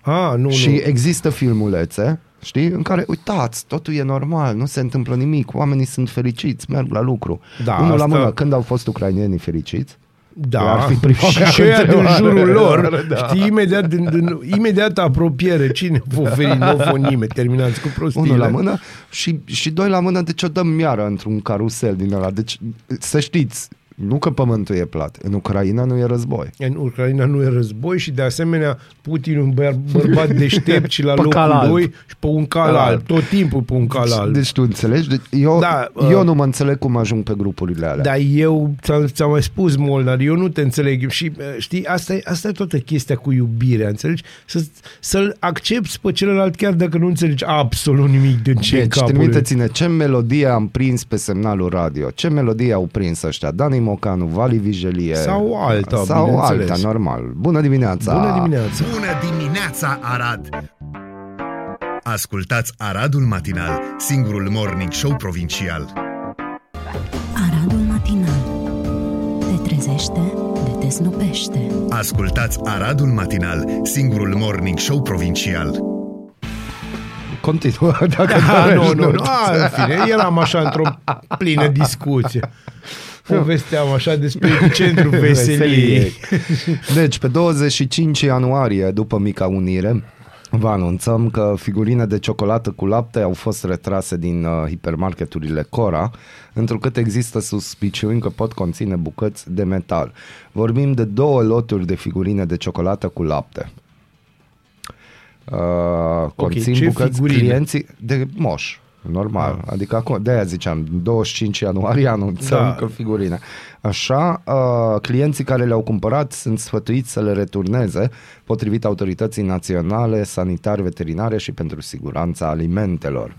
S2: A, nu,
S1: Și
S2: nu.
S1: există filmulețe, știi, în care, uitați, totul e normal, nu se întâmplă nimic, oamenii sunt fericiți, merg la lucru.
S2: Da,
S1: Unul la
S2: asta-
S1: mână, când au fost ucrainienii fericiți?
S2: Da,
S1: ar fi prima
S2: și,
S1: mea
S2: și ăia din
S1: întrebare.
S2: jurul lor,
S1: Da.
S2: știi, imediat, din, din, imediat apropiere, cine vă oferi, nu vă nimeni, terminați cu prostiile.
S1: Unul la mână și, și doi la mână, deci o dăm miară într-un carusel din ăla. Deci, să știți, nu că pământul e plat, în Ucraina nu e război.
S2: În Ucraina nu e război și de asemenea Putin e un băiat, bărbat deștept și la
S1: Pe
S2: locul
S1: cal alb.
S2: 2 și pe un cal
S1: Cal
S2: alb,
S1: alb.
S2: tot timpul pe un cal alb.
S1: Deci tu înțelegi? Deci eu,
S2: Da, uh,
S1: eu nu mă înțeleg cum ajung pe grupurile alea.
S2: Dar eu ți-am, ți-am mai spus, Molnar, eu nu te înțeleg. Și uh, știi, asta e, asta e toată chestia cu iubirea, înțelegi? Să, să-l accepti pe celălalt chiar dacă nu înțelegi absolut nimic din ce
S1: Deci,
S2: capul.
S1: trimiteți-ne ce melodie am prins pe semnalul radio. Ce melodie au prins ăștia? Dani Mocanu, Vali Vigelie.
S2: Sau alta,
S1: Sau
S2: bineînțeles.
S1: alta, normal. Bună dimineața!
S2: Bună dimineața!
S5: Bună dimineața, Arad! Ascultați Aradul Matinal, singurul morning show provincial.
S6: Aradul matinal Te trezește, de te snopește
S5: Ascultați Aradul Matinal, singurul morning show provincial.
S1: Continuă, dacă
S2: Ah,
S1: dorești,
S2: nu, nu, nu.
S1: nu.
S2: A, în fine, eram așa într-o plină discuție. Povesteam așa despre centrul veseliei.
S1: Deci, pe 25 ianuarie, după Mica Unire, Vă anunțăm că figurine de ciocolată cu lapte au fost retrase din uh, hipermarketurile Cora, întrucât există suspiciuni că pot conține bucăți de metal. Vorbim de două loturi de figurine de ciocolată cu lapte. Uh, conțin
S2: ce
S1: bucăți
S2: figurine?
S1: clienții de moș. Normal, adică acum, de-aia ziceam, 25 ianuarie anunțăm
S2: Da.
S1: că figurine. Așa, uh, clienții care le-au cumpărat sunt sfătuiți să le returneze potrivit autorității naționale, sanitare, veterinare și pentru siguranța alimentelor.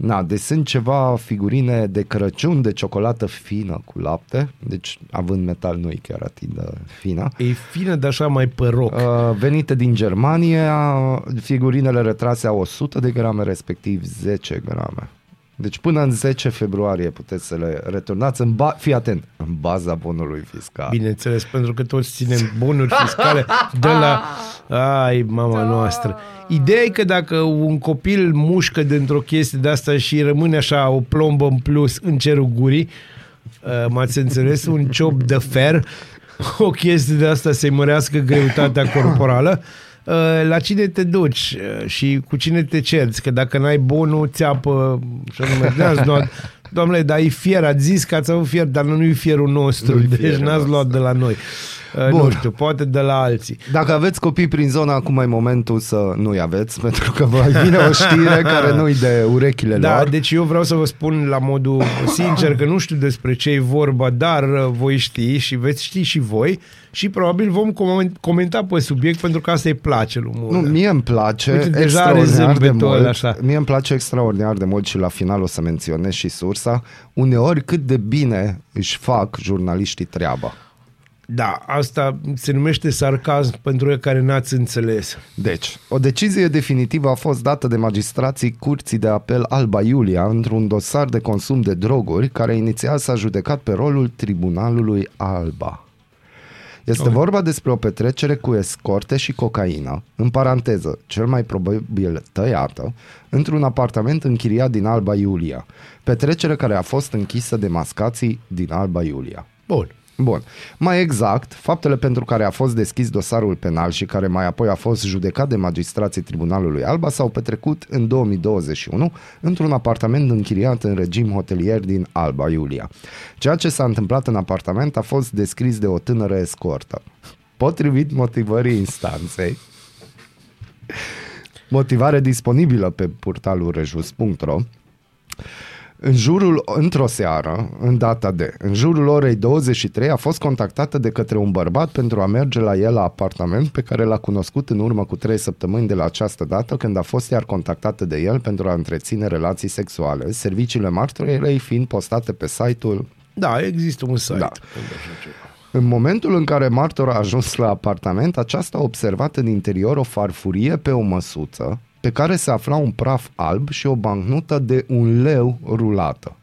S1: Na, deci sunt ceva figurine de Crăciun de ciocolată fină cu lapte, deci având metal nu e chiar atât de fină.
S2: E fină, dar așa mai pe roc.
S1: Uh, venite din Germania, figurinele retrase au 100 de grame, respectiv 10 grame. Deci până în 10 februarie puteți să le returnați, în ba- fii atent, în baza bonului fiscal.
S2: Bineînțeles, pentru că toți ținem bonuri fiscale de la... Ai, mama noastră. Ideea e că dacă un copil mușcă dintr-o chestie de asta și rămâne așa o plombă în plus în cerul gurii, uh, m-ați înțeles, un ciop de fer, o chestie de asta să-i mărească greutatea corporală, uh, la cine te duci uh, și cu cine te cerți? Că dacă n-ai bonul, țeapă și anume, n-ați luat, Doamne, dar e fier, ați zis că ați avut fier, dar nu e fierul nostru,
S1: Nu-i
S2: deci
S1: fierul
S2: n-ați luat de la noi. Uh,
S1: Bun.
S2: Nu știu, poate de la alții.
S1: Dacă aveți copii prin zona, acum e momentul să nu-i aveți, pentru că vă vine o știre care nu-i de urechile
S2: Da,
S1: lor.
S2: deci eu vreau să vă spun la modul sincer că nu știu despre ce e vorba, dar uh, voi ști și veți ști și voi și probabil vom coment- comenta pe subiect pentru că asta îi place lui
S1: Nu,
S2: Mură.
S1: mie îmi place
S2: Uite, deja are
S1: extraordinar de
S2: zâmbetul ăla
S1: mult.
S2: așa.
S1: Mie îmi place extraordinar de mult și la final o să menționez și sursa. Uneori cât de bine își fac jurnaliștii treaba.
S2: Da, asta se numește sarcasm pentru cei care n-ați înțeles.
S1: Deci, o decizie definitivă a fost dată de magistrații Curții de Apel Alba Iulia într-un dosar de consum de droguri care inițial s-a judecat pe rolul Tribunalului Alba. Este
S2: Ok.
S1: vorba despre o petrecere cu escorte și cocaină, în paranteză, cel mai probabil tăiată, într-un apartament închiriat din Alba Iulia. Petrecere care a fost închisă de mascații din Alba Iulia.
S2: Bun.
S1: Bun. Mai exact, faptele pentru care a fost deschis dosarul penal și care mai apoi a fost judecat de magistrații Tribunalului Alba s-au petrecut în 2021 într-un apartament închiriat în regim hotelier din Alba Iulia. Ceea ce s-a întâmplat în apartament a fost descris de o tânără escortă. Potrivit motivării instanței, motivare disponibilă pe portalul rejus.ro, în jurul, într-o seară, în data de, în jurul orei 23, a fost contactată de către un bărbat pentru a merge la el la apartament pe care l-a cunoscut în urmă cu trei săptămâni de la această dată, când a fost iar contactată de el pentru a întreține relații sexuale, serviciile martorei fiind postate pe site-ul
S2: Da, există un site.
S1: Da.
S2: pentru așa ceva.
S1: în momentul în care martora a ajuns la apartament, aceasta a observat în interior o farfurie pe o măsuță pe care se afla un praf alb și o bancnotă de un leu rulată.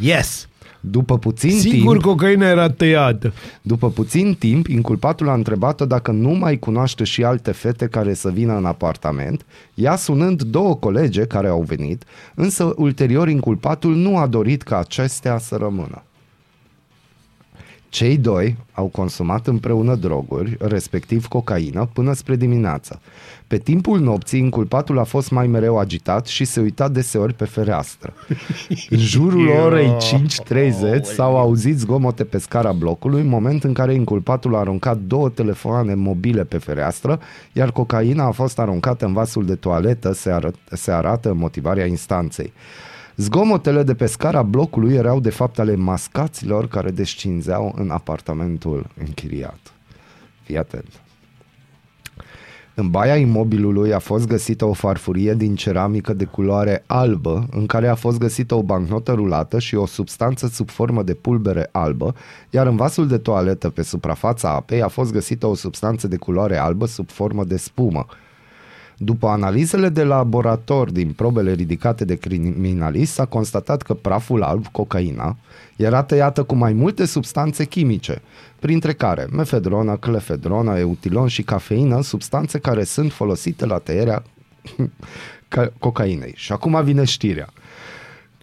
S2: Yes!
S1: După puțin
S2: Sigur
S1: timp,
S2: cocaina era tăiată.
S1: după puțin timp, inculpatul a întrebat-o dacă nu mai cunoaște și alte fete care să vină în apartament, ea sunând două colege care au venit, însă ulterior inculpatul nu a dorit ca acestea să rămână. Cei doi au consumat împreună droguri, respectiv cocaină, până spre dimineață. Pe timpul nopții, inculpatul a fost mai mereu agitat și se uita deseori pe fereastră. În jurul orei 5.30 s-au auzit zgomote pe scara blocului, moment în care inculpatul a aruncat două telefoane mobile pe fereastră, iar cocaina a fost aruncată în vasul de toaletă, se, arăt, se arată în motivarea instanței. Zgomotele de pe scara blocului erau de fapt ale mascaților care descinzeau în apartamentul închiriat. Fii atent. În baia imobilului a fost găsită o farfurie din ceramică de culoare albă, în care a fost găsită o bancnotă rulată și o substanță sub formă de pulbere albă, iar în vasul de toaletă pe suprafața apei a fost găsită o substanță de culoare albă sub formă de spumă. După analizele de laborator din probele ridicate de criminalist, s-a constatat că praful alb, cocaina, era tăiată cu mai multe substanțe chimice, printre care mefedronă, clefedronă, eutilon și cafeină, substanțe care sunt folosite la tăierea ca- cocainei. Și acum vine știrea.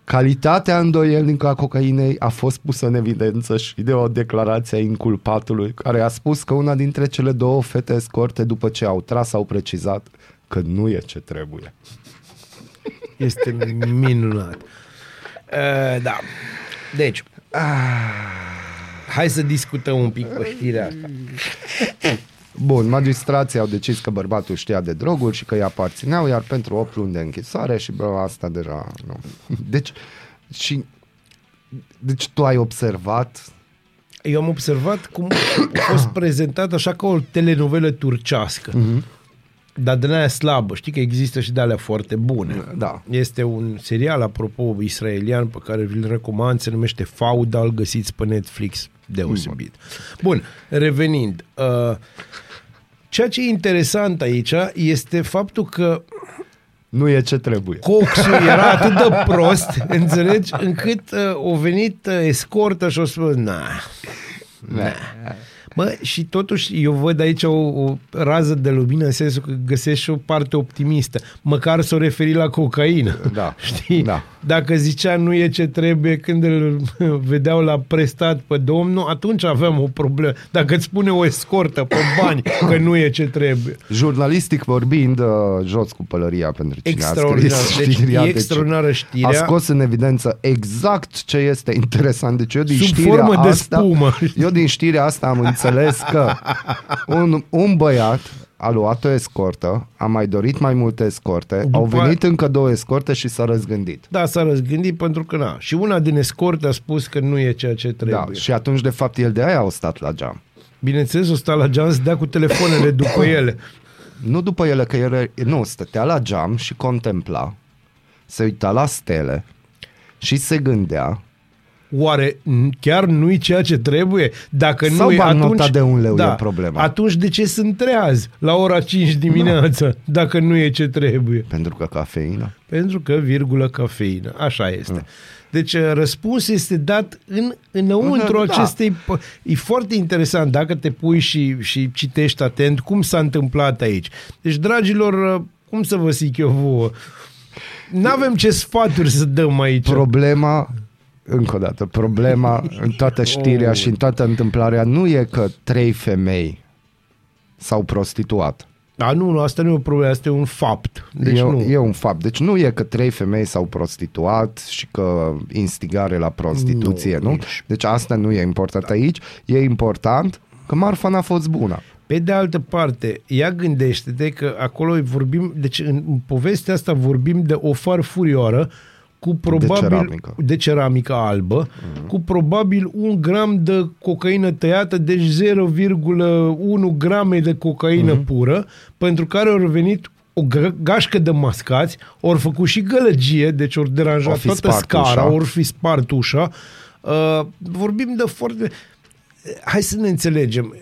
S1: Calitatea îndoielnică a cocainei a fost pusă în evidență și de o declarație a inculpatului, care a spus că una dintre cele două fete escorte, după ce au tras, au precizat că nu e ce trebuie.
S2: Este minunat. Uh, da. Deci, hai să discutăm un pic pe știrea asta.
S1: Bun, magistrații au decis că bărbatul știa de droguri și că îi aparțineau, iar pentru 8 luni de închisoare și bă, asta deja nu. Deci, și, deci tu ai observat
S2: Eu am observat cum a fost prezentat așa ca o telenovelă turcească.
S1: Mhm.
S2: Dar de aia slabă. Știi că există și de alea foarte bune.
S1: Da.
S2: Este un serial, apropo, israelian pe care vi-l recomand, se numește Faudal, găsiți pe Netflix, deosebit. Bun, revenind. Uh, ceea ce e interesant aici este faptul că
S1: nu e ce trebuie.
S2: coxul era atât de prost, înțelegi, încât uh, o venit uh, escortă și o spus, na, na. Mă, și totuși eu văd aici o, o rază de lumină în sensul că găsesc și o parte optimistă. Măcar s-o referi la cocaină.
S1: Da,
S2: Știi?
S1: da.
S2: Dacă zicea nu e ce trebuie când îl vedeau la prestat pe domnul, atunci aveam o problemă. Dacă îți spune o escortă pe bani că nu e ce trebuie.
S1: Jurnalistic vorbind, uh, jos cu pălăria pentru cine a
S2: Extraordinar.
S1: scris
S2: Deci
S1: știrea.
S2: e extraordinară știrea.
S1: A scos în evidență exact ce este interesant. Deci eu din
S2: Sub
S1: știrea
S2: formă de
S1: asta,
S2: spumă.
S1: Eu din știrea asta am înțeles înțeles că un, un băiat a luat o escortă, a mai dorit mai multe escorte, După au venit
S2: aia-
S1: încă două escorte și s-a răzgândit.
S2: Da, s-a răzgândit pentru că na. Și una din escorte a spus că nu e ceea ce trebuie.
S1: Da, și atunci, de fapt, el de aia a stat la geam.
S2: Bineînțeles, o sta la geam să dea cu telefoanele după ele.
S1: Nu după ele, că el, nu, stătea la geam și contempla, se uita la stele și se gândea
S2: Oare n- chiar nu-i ceea ce trebuie? Dacă
S1: Sau
S2: nu e,
S1: bancnota
S2: atunci,
S1: de un leu
S2: da,
S1: e problema.
S2: Atunci de ce sunt treaz la ora 5 dimineața
S1: Da.
S2: dacă nu e ce trebuie?
S1: pentru că cafeină.
S2: Pentru că, virgulă, cafeină. Așa este. Deci uh, răspunsul este dat în, înăuntru
S1: Da.
S2: acestei... p- E foarte interesant dacă te pui și, și citești atent cum s-a întâmplat aici. Deci, dragilor, uh, cum să vă zic eu vouă? N-avem ce sfaturi să dăm aici.
S1: Problema, încă o dată, problema în toată știrea
S2: Oh.
S1: și în toată întâmplarea nu e că trei femei s-au prostituat.
S2: Da, nu, nu, asta nu e o problemă, asta e un fapt. Deci
S1: e,
S2: nu.
S1: e un fapt. Deci nu e că trei femei s-au prostituat și că instigare la prostituție,
S2: Nu,
S1: nu?
S2: nici.
S1: Deci asta nu e important aici. E important că marfa n-a fost bună.
S2: Pe de altă parte, ea gândește-te că acolo vorbim, deci în, în povestea asta vorbim de o farfurioară cu probabil
S1: ceramică.
S2: de ceramică albă, mm-hmm. cu probabil un gram de cocaină tăiată, deci 0,1 grame de cocaină mm-hmm. pură, pentru care au revenit o ga- gașcă de mascați, ori făcut și gălăgie, deci ori deranjat
S1: O fi
S2: toată
S1: spart
S2: scara,
S1: ușa.
S2: ori fi spart ușa. Uh, vorbim de foarte... Hai să ne înțelegem.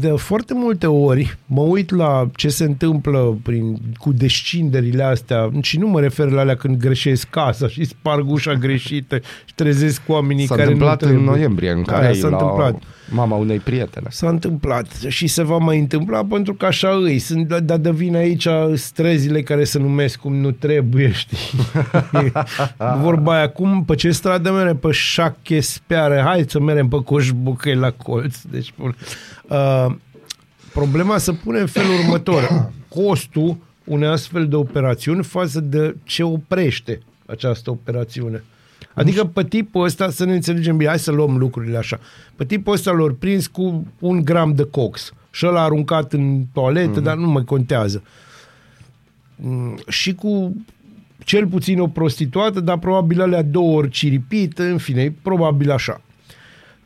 S2: De foarte multe ori mă uit la ce se întâmplă prin, cu descinderile astea și nu mă refer la alea când greșesc casa și sparg ușa greșită și trezesc oamenii
S1: S-a
S2: care
S1: întâmplat
S2: nu
S1: în
S2: trebuie.
S1: noiembrie, în
S2: Da,
S1: care
S2: s-a
S1: la
S2: întâmplat.
S1: mama unei prietene.
S2: S-a întâmplat și se va mai întâmpla pentru că așa îi. Sunt, dar de vin aici străzile care se numesc cum nu trebuie, știi? Vorba aia, cum, pe ce stradă merem? Pe șache speare, hai să merem pe coșbucăi la colț. Deci, uh, problema se pune în felul următor. Costul unei astfel de operațiuni față de ce oprește această operațiune. Adică pe tipul ăsta, să ne înțelegem bine, hai să luăm lucrurile așa. Pe tipul ăsta l-au prins cu un gram de cox și ăla a aruncat în toaletă, mm-hmm. dar nu mai contează. Mm, Și cu cel puțin o prostituată, dar probabil alea două ori ciripit, în fine, e probabil așa.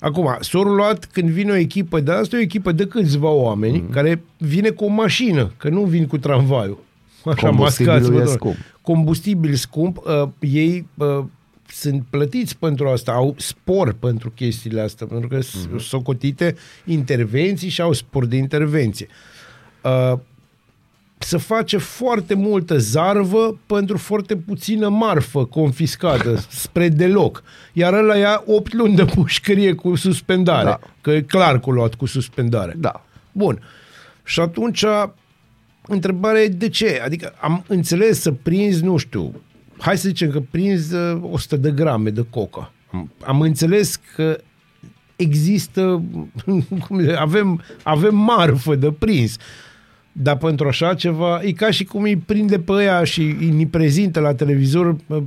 S2: Acum, s-au luat când vine o echipă, dar asta e o echipă de câțiva oameni mm-hmm. care vine cu o mașină, că nu vin cu tramvaiul. Așa,
S1: Combustibilul
S2: mascați,
S1: e
S2: vă dau.
S1: scump.
S2: Combustibil scump, uh, ei uh, sunt plătiți pentru asta, au spor pentru chestiile astea, pentru că sunt
S1: Mhm.
S2: socotite intervenții și au spor de intervenție. Uh, să face foarte multă zarvă pentru foarte puțină marfă confiscată, spre deloc. Iar ăla ia 8 luni de pușcărie cu suspendare.
S1: Da.
S2: Că e clar că o luat cu suspendare.
S1: Da.
S2: Bun. Și atunci, întrebarea e de ce? Adică am înțeles să prinzi, nu știu, hai să zicem că prinzi uh, 100 de grame de coca. Am, am înțeles că există, cum zice, avem, avem marfă de prins. Dar pentru așa ceva, e ca și cum îi prinde pe ăia și îi prezintă la televizor uh,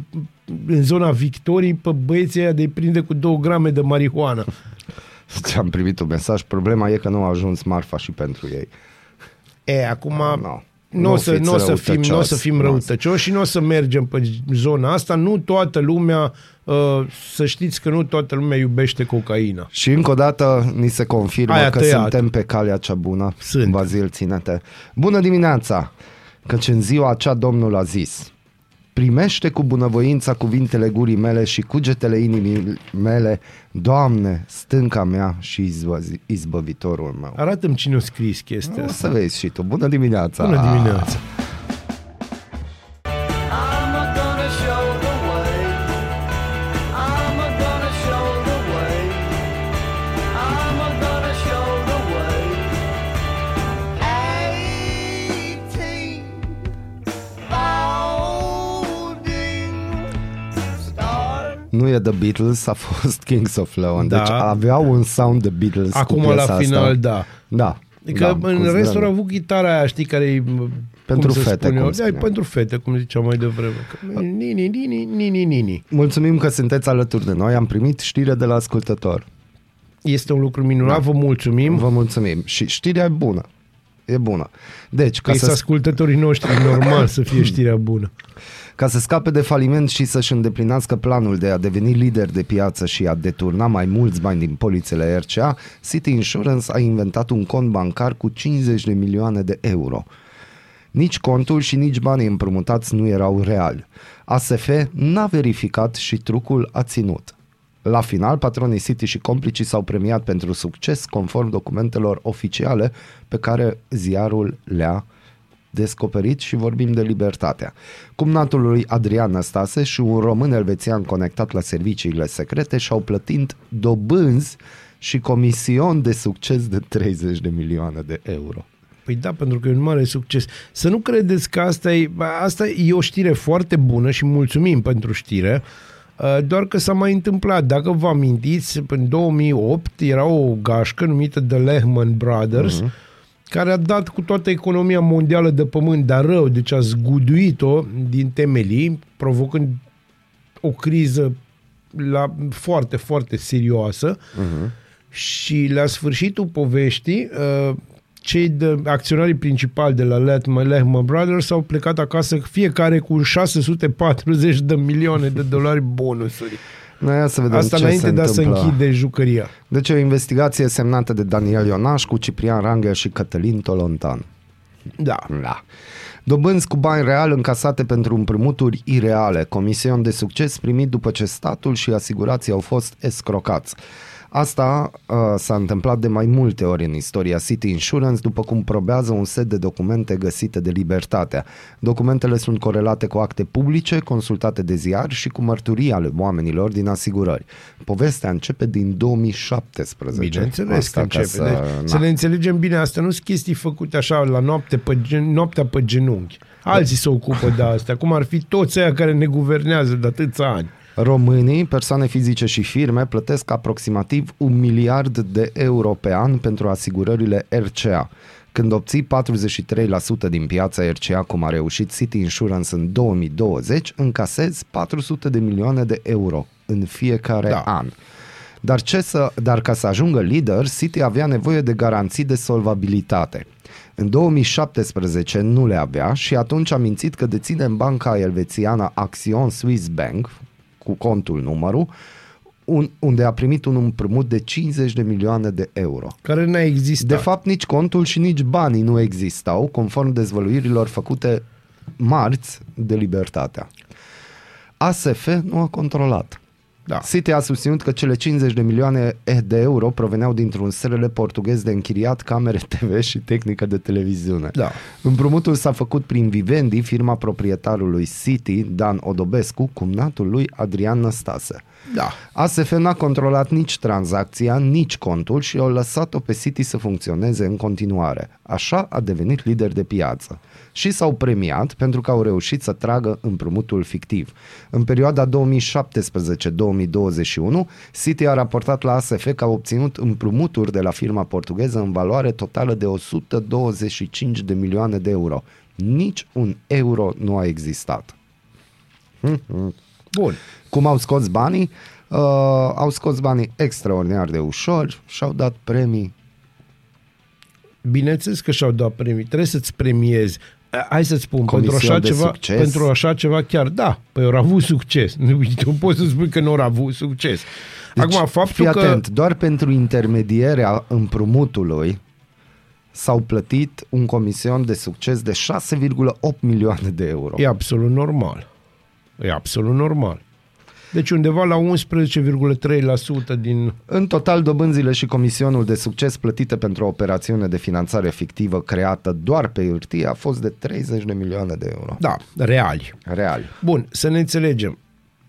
S2: în zona Victoriei pe băieții ăia de îi prinde cu 2 grame de marihuana.
S1: Deci am primit un mesaj. Problema e că nu a ajuns marfa și pentru ei.
S2: E, acum
S1: No.
S2: nu
S1: Nu
S2: o să,
S1: fiți
S2: n-o să fim, n-o să
S1: răutăcioși.
S2: fim
S1: Nu.
S2: răutăcioși și nu o să mergem pe zona asta. Nu toată lumea, uh, să știți că nu toată lumea iubește cocaina.
S1: Și încă o dată ni se confirmă
S2: Aia
S1: că
S2: tăiat.
S1: suntem pe calea cea bună.
S2: Sunt.
S1: Bazil, ține-te. Bună dimineața! Căci în ziua aceea Domnul a zis Primește cu bunăvoința cuvintele gurii mele și cugetele inimii mele, Doamne, stânca mea și izbăzi- izbăvitorul meu.
S2: Arată-mi cine a scris chestia
S1: O
S2: asta.
S1: să vezi și tu. Bună dimineața!
S2: Bună dimineața!
S1: E The Beatles, a fost Kings of Leon.
S2: Da.
S1: Deci aveau un sound de Beatles cu
S2: Acum
S1: piesa
S2: la
S1: asta.
S2: final, da.
S1: Da.
S2: Adică
S1: da,
S2: în
S1: cu
S2: restul
S1: zdrănă.
S2: au avut chitara aia, știi, care e
S1: Pentru
S2: cum se
S1: fete,
S2: spune,
S1: cum
S2: Da, e
S1: spuneam.
S2: pentru fete, cum ziceam mai devreme. Că, nini, nini, nini, nini.
S1: Mulțumim că sunteți alături de noi. Am primit știre de la ascultător.
S2: Este un lucru minunat,
S1: Da.
S2: vă mulțumim.
S1: Vă mulțumim. Și știrea e bună. E bună. Deci, ca
S2: Că
S1: să,
S2: să ascultătorii noștri, normal să fie știrea bună.
S1: Ca să scape de faliment și să-și îndeplinească planul de a deveni lider de piață și a deturna mai mulți bani din polițele RCA, City Insurance a inventat un cont bancar cu 50 de milioane de euro. Nici contul și nici banii împrumutați nu erau reali. ASF n-a verificat și trucul a ținut. La final, patronii City și complicii s-au premiat pentru succes conform documentelor oficiale pe care ziarul le-a descoperit și vorbim de libertatea. Cumnatul lui Adrian Năstase și un român elvețian conectat la serviciile secrete și-au plătit dobânzi și comision de succes de 30 de milioane de euro.
S2: Păi da, pentru că e un mare succes. Să nu credeți că asta e, ba, asta e o știre foarte bună și mulțumim pentru știre, uh, doar că s-a mai întâmplat. Dacă vă amintiți, în 2008 era o gașcă numită The Lehman Brothers, uh-huh. Care a dat cu toată economia mondială de pământ, dar rău, deci a zguduit-o din temelii, provocând o criză la, foarte, foarte serioasă uh-huh. și la sfârșitul poveștii uh, cei de acționarii principali de la Lehman, Lehman Brothers au plecat acasă fiecare cu 640 de milioane de dolari bonusuri.
S1: Noi ia să vedem
S2: Asta
S1: ce
S2: înainte
S1: se
S2: de a se
S1: întâmplă.
S2: închide jucăria.
S1: Deci o investigație semnată de Daniel Ionaș cu Ciprian Rangel și Cătălin Tolontan.
S2: Da.
S1: Da. Dobânzi cu bani real încasate pentru împrumuturi ireale, comision de succes primit după ce statul și asigurații au fost escrocați. Asta uh, s-a întâmplat de mai multe ori în istoria City Insurance, după cum probează un set de documente găsite de Libertatea. Documentele sunt corelate cu acte publice, consultate de ziar și cu mărturii ale oamenilor din asigurări. Povestea începe din 2017.
S2: Bineînțeles
S1: Asta
S2: că
S1: ca
S2: începe.
S1: Să,
S2: Să,
S1: na.
S2: să ne înțelegem bine, astea nu sunt chestii făcute așa la noapte pe gen, noaptea pe genunchi. Alții se ocupă de astea, cum ar fi toți aia care ne guvernează de atâția ani.
S1: Românii, persoane fizice și firme, plătesc aproximativ un miliard de euro pe an pentru asigurările RCA. Când obții 43% din piața RCA, cum a reușit City Insurance în 2020, încasezi 400 de milioane de euro în fiecare
S2: Da.
S1: an. Dar, ce să, dar ca să ajungă lider, City avea nevoie de garanții de solvabilitate. În 2017 nu le avea și atunci a mințit că deține în banca elvețiană Axion Swiss Bank, cu contul numărul, un, unde a primit un împrumut de 50 de milioane de euro.
S2: Care n-a existat.
S1: De fapt, nici contul și nici banii nu existau, conform dezvăluirilor făcute marți de Libertatea. ASF nu a controlat.
S2: Da.
S1: City a susținut că cele 50 de milioane de euro proveneau dintr-un SRL portughez de închiriat camere TV și tehnică de televiziune.
S2: Da.
S1: Împrumutul s-a făcut prin Vivendi, firma proprietarului City, Dan Odobescu, cumnatul lui Adrian Năstase.
S2: Da.
S1: ASF n-a controlat nici tranzacția, nici contul și au lăsat-o pe City să funcționeze în continuare. Așa a devenit lider de piață. Și s-au premiat pentru că au reușit să tragă împrumutul fictiv. În perioada 2017-2021, City a raportat la ASF că a obținut împrumuturi de la firma portugheză în valoare totală de 125 de milioane de euro. Nici un euro nu a existat.
S2: Bun.
S1: Cum au scos banii? Uh, au scos banii extraordinar de ușor și au dat premii.
S2: Bineînțeles că și-au dat premii. Trebuie să-ți premiezi. A, Hai să-ți spun,
S1: Comision
S2: pentru așa,
S1: de
S2: ceva,
S1: succes.
S2: pentru așa ceva chiar, da, păi au avut succes. Nu, tu poți să spui că nu au avut succes.
S1: Deci,
S2: Acum, faptul
S1: fii
S2: că...
S1: atent, doar pentru intermedierea împrumutului s-au plătit un comision de succes de 6,8 milioane de euro.
S2: E absolut normal. E absolut normal. Deci undeva la 11,3% din...
S1: În total, dobânzile și comisionul de succes plătite pentru o operațiune de finanțare fictivă creată doar pe hârtie a fost de 30 de milioane de euro.
S2: Da, reali.
S1: Real.
S2: Bun, să ne înțelegem.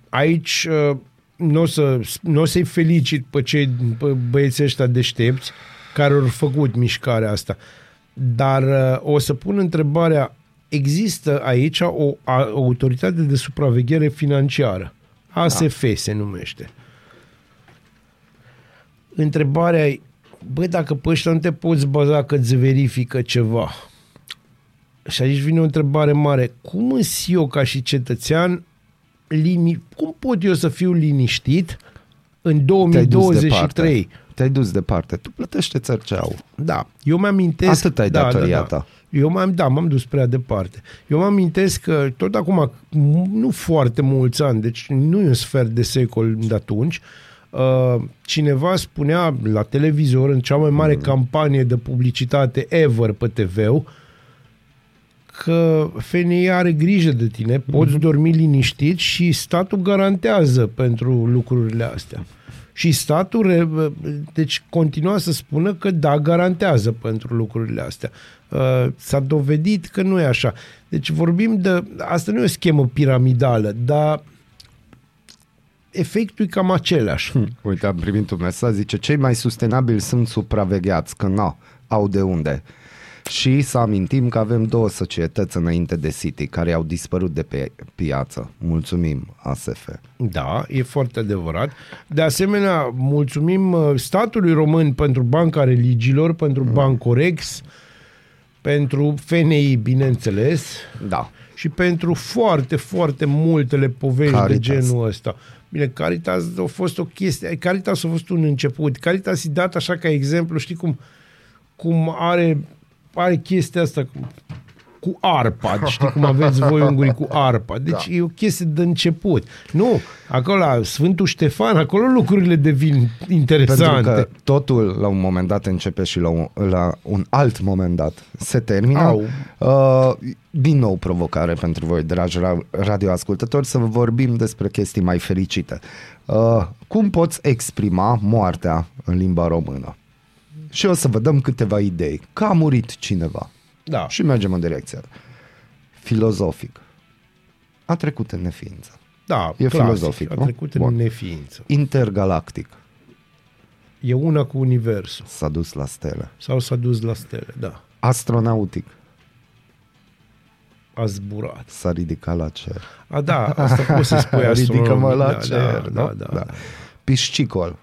S2: Aici uh, nu o, să, n o să-i felicit pe cei pe băieții ăștia deștepți care au făcut mișcarea asta. Dar uh, o să pun întrebarea, există aici o, a, o autoritate de supraveghere financiară. ASF da. se numește. Întrebarea e, băi, dacă pe ăștia nu te poți baza că îți verifică ceva, și aici vine o întrebare mare. Cum îs eu ca și cetățean, lini... cum pot eu să fiu liniștit în
S1: Te-ai dus
S2: 2023?
S1: te-ai dus departe. Tu plătește țărceau.
S2: Da, eu mă amintesc...
S1: Atât ai
S2: da,
S1: datoria
S2: da, da.
S1: ta.
S2: Eu m-am, da, m-am dus prea departe. Eu mă amintesc că tot acum, nu foarte mulți ani, deci nu e un sfert de secol de atunci, uh, cineva spunea la televizor, în cea mai mare campanie de publicitate ever pe TV, că FNI are grijă de tine, poți dormi liniștit și statul garantează pentru lucrurile astea. Și statul, re- deci, continua să spună că da, garantează pentru lucrurile astea. Uh, S-a dovedit că nu e așa. Deci vorbim de... Asta nu e o schemă piramidală, dar efectul e cam același.
S1: Uite, am primit un mesaj, zice, cei mai sustenabili sunt supravegheați, că nu au de unde. Și să amintim că avem două societăți înainte de City care au dispărut de pe piață. Mulțumim, ASF.
S2: Da, e foarte adevărat. De asemenea, mulțumim uh, statului român pentru Banca Religiilor, pentru Bancorex, pentru FNI, bineînțeles,
S1: Da.
S2: și pentru foarte, foarte multele povești
S1: Caritas.
S2: de genul ăsta. Bine, Caritas a fost o chestie, Caritas a fost un început. Caritas e dat așa ca exemplu, știi cum, cum are, are chestia asta cu, cu arpa, știi cum aveți voi ungurii cu arpa. Deci da. e o chestie de început. Nu, acolo la Sfântul Ștefan, acolo lucrurile devin interesante.
S1: Pentru că totul la un moment dat începe și la un, la un alt moment dat se termină.
S2: Au.
S1: Uh, din nou provocare pentru voi, dragi ra- radioascultători, să vorbim despre chestii mai fericite. Uh, cum poți exprima moartea în limba română? Și o să vă dăm câteva idei. Că a murit cineva.
S2: Da.
S1: Și mergem în direcția. Filozofic. A trecut în neființă.
S2: Da,
S1: E
S2: clasic,
S1: filozofic,
S2: A
S1: nu?
S2: trecut
S1: Bun.
S2: în neființă.
S1: Intergalactic.
S2: E una cu universul.
S1: S-a dus la stele.
S2: Sau s-a dus la stele, da.
S1: Astronautic.
S2: A zburat.
S1: S-a ridicat la cer.
S2: A, da, asta poți să spui
S1: Ridică-mă
S2: astronomic.
S1: la
S2: da,
S1: cer.
S2: da,
S1: nu?
S2: da, da, da.
S1: Piscicol.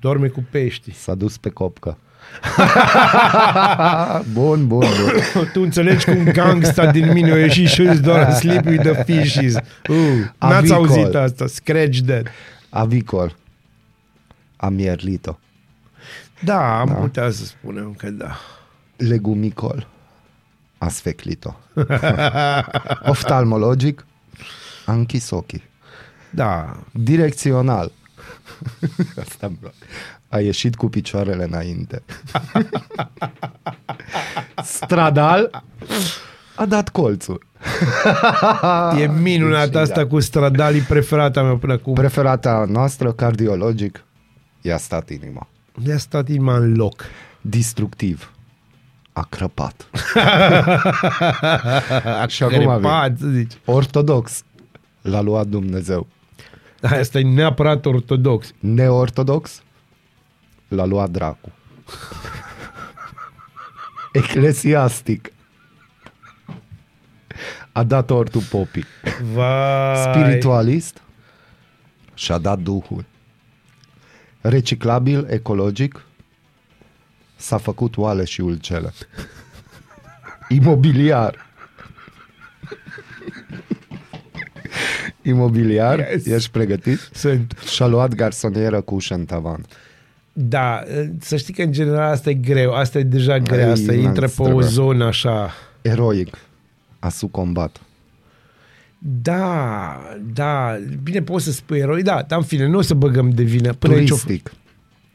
S2: Dorme cu pești.
S1: S-a dus pe copcă. bun, bun, bun.
S2: tu înțelegi cum gangsta din mine a ieșit și îți doar sleep with the fishes. Uh, n-ați
S1: Avicol.
S2: auzit asta. Scratch that.
S1: Avicol. A mierlit-o.
S2: Da, am
S1: Da.
S2: da. putea să spunem că da.
S1: Legumicol. A sfeclit-o. Oftalmologic. A închis ochii.
S2: Da.
S1: Direcțional. Asta îmi place. A ieșit cu picioarele înainte. Stradal. A dat colțul.
S2: E minunat
S1: Deci,
S2: asta
S1: da.
S2: cu stradalii preferata mea până acum.
S1: Preferata noastră, cardiologic, i-a stat inima.
S2: Mi-a stat inima în loc.
S1: Destructiv. A crăpat. Și
S2: A
S1: acum avem.
S2: crepat, zici.
S1: Ortodox. L-a luat Dumnezeu.
S2: Asta e neapărat ortodox.
S1: Neortodox. L-a luat dracu. Eclesiastic. A dat ortul popii.
S2: Vai.
S1: Spiritualist. Și-a dat duhul. Reciclabil, ecologic. S-a făcut oale și ulcele. Imobiliar. Imobiliar,
S2: Yes.
S1: ești pregătit?
S2: Sunt.
S1: Și-a luat garsonieră cu ușă în tavan.
S2: Da, să știi că în general asta e greu. Asta e deja greu. Asta
S1: Ai,
S2: intră
S1: n-ți
S2: pe o
S1: trebuie.
S2: zonă așa.
S1: Eroic. A sucombat.
S2: Da, da. Bine, poți să spui eroi. Da, dar în fine, nu o să băgăm de vină. Până aici o...
S1: Turistic.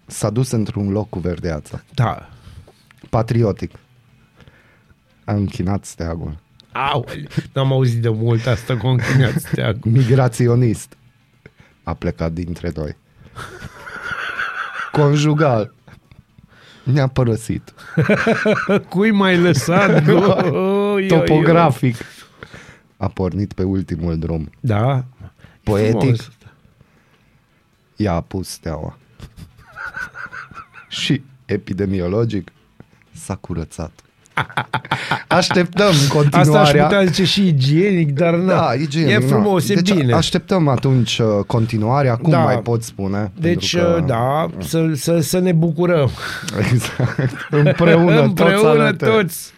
S1: S-a dus într-un loc cu verdeață.
S2: Da.
S1: Patriotic. A închinat steagul.
S2: Au, n-am auzit de mult asta cu închinat steagul.
S1: Migraționist. A plecat dintre noi. Conjugal. Ne-a părăsit.
S2: Cui mai lăsat? Oi, oi, oi.
S1: Topografic. A pornit pe ultimul drum.
S2: Da.
S1: Poetic.
S2: Frumos.
S1: I-a apus steaua. Și epidemiologic s-a curățat. Așteptăm
S2: Asta aș
S1: continuarea.
S2: putea zice și igienic, dar na.
S1: Da, igienic,
S2: e
S1: na.
S2: frumos, e
S1: deci
S2: bine.
S1: Așteptăm atunci uh, continuarea, cum
S2: Da.
S1: mai pot spune.
S2: Deci,
S1: pentru că-
S2: da, să, să, să ne bucurăm.
S1: Exact. Împreună,
S2: Împreună
S1: toți.
S2: toți.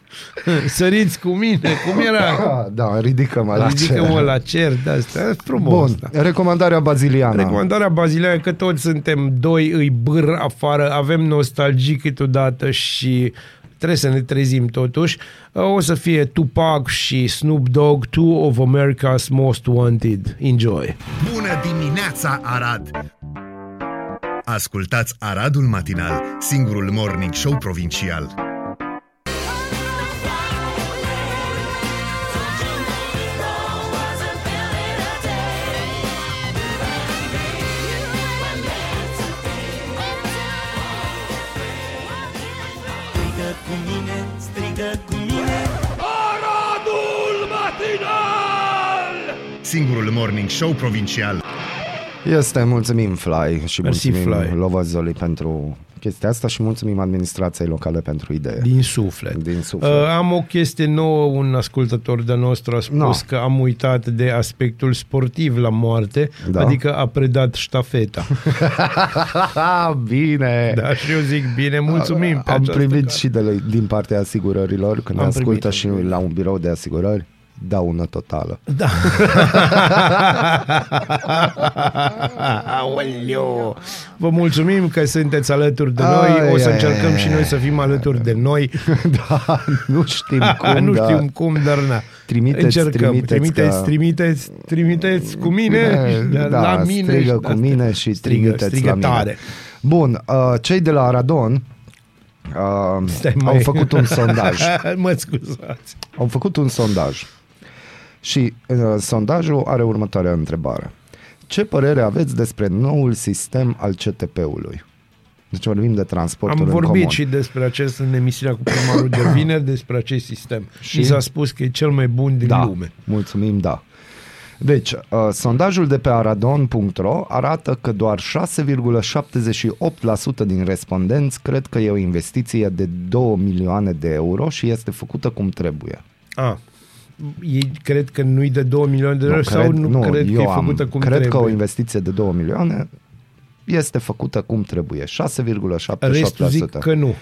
S2: Săriți cu mine, cum era?
S1: Ah, Da, ridică-mă la
S2: Ridică-mă
S1: cer.
S2: la cer de asta. E frumos.
S1: Bun,
S2: da.
S1: recomandarea baziliană.
S2: Recomandarea bazileană că toți suntem doi, îi bâr afară, avem nostalgii câteodată și trebuie să ne trezim totuși. O să fie Tupac și Snoop Dogg, two of America's Most Wanted. Enjoy!
S5: Bună dimineața, Arad! Ascultați Aradul Matinal, singurul morning show provincial. Singurul morning show provincial.
S1: Este, mulțumim Fly și
S2: Mersi,
S1: mulțumim
S2: Fly.
S1: Lovazoli pentru chestia asta și mulțumim administrației locale pentru idee.
S2: Din suflet.
S1: Din suflet.
S2: Uh, am o chestie nouă, un ascultător de nostru a spus
S1: No.
S2: că am uitat de aspectul sportiv la moarte,
S1: Da.
S2: adică a predat ștafeta.
S1: Bine!
S2: da, și eu zic bine, mulțumim pe
S1: Am
S2: această
S1: primit
S2: cale.
S1: și de la, din partea asigurărilor, când ne
S2: Am
S1: ascultă
S2: primit,
S1: și
S2: am primit.
S1: la un birou de asigurări, daună totală.
S2: Da. Aoleu. Vă mulțumim că sunteți alături de noi.
S1: Ai,
S2: o să
S1: ai,
S2: încercăm
S1: ai,
S2: și noi să fim alături de noi.
S1: da, nu știm cum,
S2: nu
S1: da.
S2: știm cum, dar na.
S1: Trimiteți,
S2: Încercăm.
S1: trimiteți
S2: trimiteți,
S1: că-
S2: trimiteți, trimiteți cu mine,
S1: Da,
S2: la
S1: da,
S2: mine.
S1: strigă
S2: și
S1: cu
S2: de-astea.
S1: mine și
S2: strigă,
S1: trimiteți
S2: strigă
S1: la mine.
S2: tare.
S1: Bun, uh, cei de la Aradon uh,
S2: Stai,
S1: au
S2: mai-
S1: făcut un sondaj.
S2: mă scuzați.
S1: Au făcut un sondaj. Și uh, sondajul are următoarea întrebare. Ce părere aveți despre noul sistem al CTP-ului? Deci vorbim de transportul
S2: Am
S1: în
S2: vorbit
S1: comun.
S2: și despre acest în emisiunea cu primarul de vineri, despre acest sistem.
S1: Și?
S2: Și mi s-a spus că e cel mai bun din
S1: da,
S2: lume.
S1: mulțumim, da. Deci, uh, sondajul de pe aradon.ro arată că doar 6,78% din respondenți cred că e o investiție de 2 milioane de euro și este făcută cum trebuie.
S2: A, ei cred că nu-i de 2 milioane de euro sau nu, cred că
S1: eu
S2: e făcută
S1: am,
S2: cum
S1: cred
S2: trebuie?
S1: că o investiție de 2 milioane este făcută cum trebuie. 6,78%.
S2: Restul zic că nu.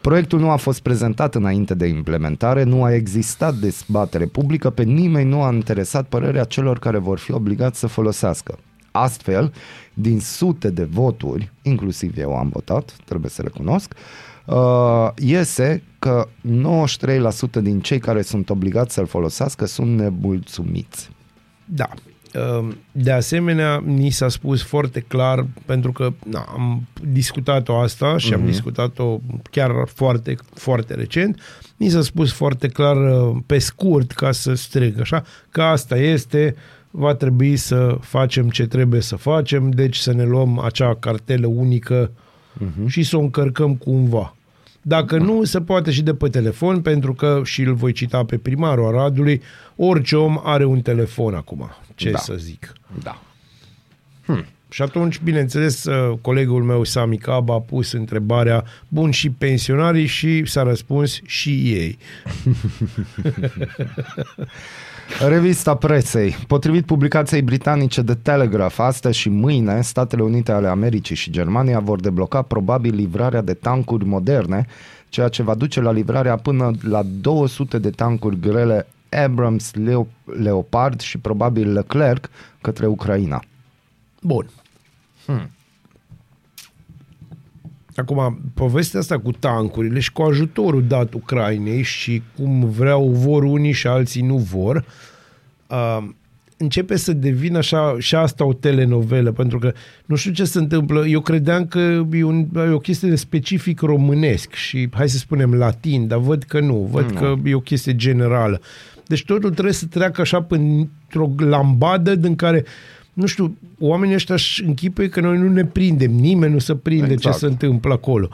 S1: Proiectul nu a fost prezentat înainte de implementare, nu a existat dezbatere publică, pe nimeni nu a interesat părerea celor care vor fi obligați să folosească. Astfel, din sute de voturi, inclusiv eu am votat, trebuie să recunosc, uh, iese că 93% din cei care sunt obligați să-l folosească sunt nemulțumiți.
S2: Da. Ehm, De asemenea, ni s-a spus foarte clar, pentru că na, am discutat-o asta și am discutat-o chiar foarte, foarte recent, ni s-a spus foarte clar, uh, pe scurt, ca să strâng așa, că asta este, va trebui să facem ce trebuie să facem, deci să ne luăm acea cartelă unică și să o încărcăm cumva. Dacă nu, se poate și de pe telefon, pentru că, și îl voi cita pe primarul Aradului, orice om are un telefon acum. Ce
S1: Da.
S2: să zic.
S1: Da.
S2: Și atunci, bineînțeles, uh, colegul meu, Sami Caba, a pus întrebarea, bun, și pensionarii și s-a răspuns și ei.
S1: Revista presei. Potrivit publicației britanice The Telegraph, astăzi și mâine, Statele Unite ale Americii și Germania vor debloca probabil livrarea de tancuri moderne, ceea ce va duce la livrarea până la 200 de tancuri grele Abrams Leo- Leopard și probabil Leclerc către Ucraina.
S2: Bun. Hmm. Acum, povestea asta cu tancurile și cu ajutorul dat Ucrainei și cum vreau, vor unii și alții nu vor, uh, începe să devină așa și asta o telenovelă, pentru că nu știu ce se întâmplă, eu credeam că e, un, e o chestie de specific românesc și hai să spunem latin, dar văd că nu, văd că e o chestie generală. Deci totul trebuie să treacă așa într-o lambadă din care nu știu, oamenii ăștia își închipuie că noi nu ne prindem, nimeni nu se prinde
S1: Exact.
S2: ce se întâmplă acolo.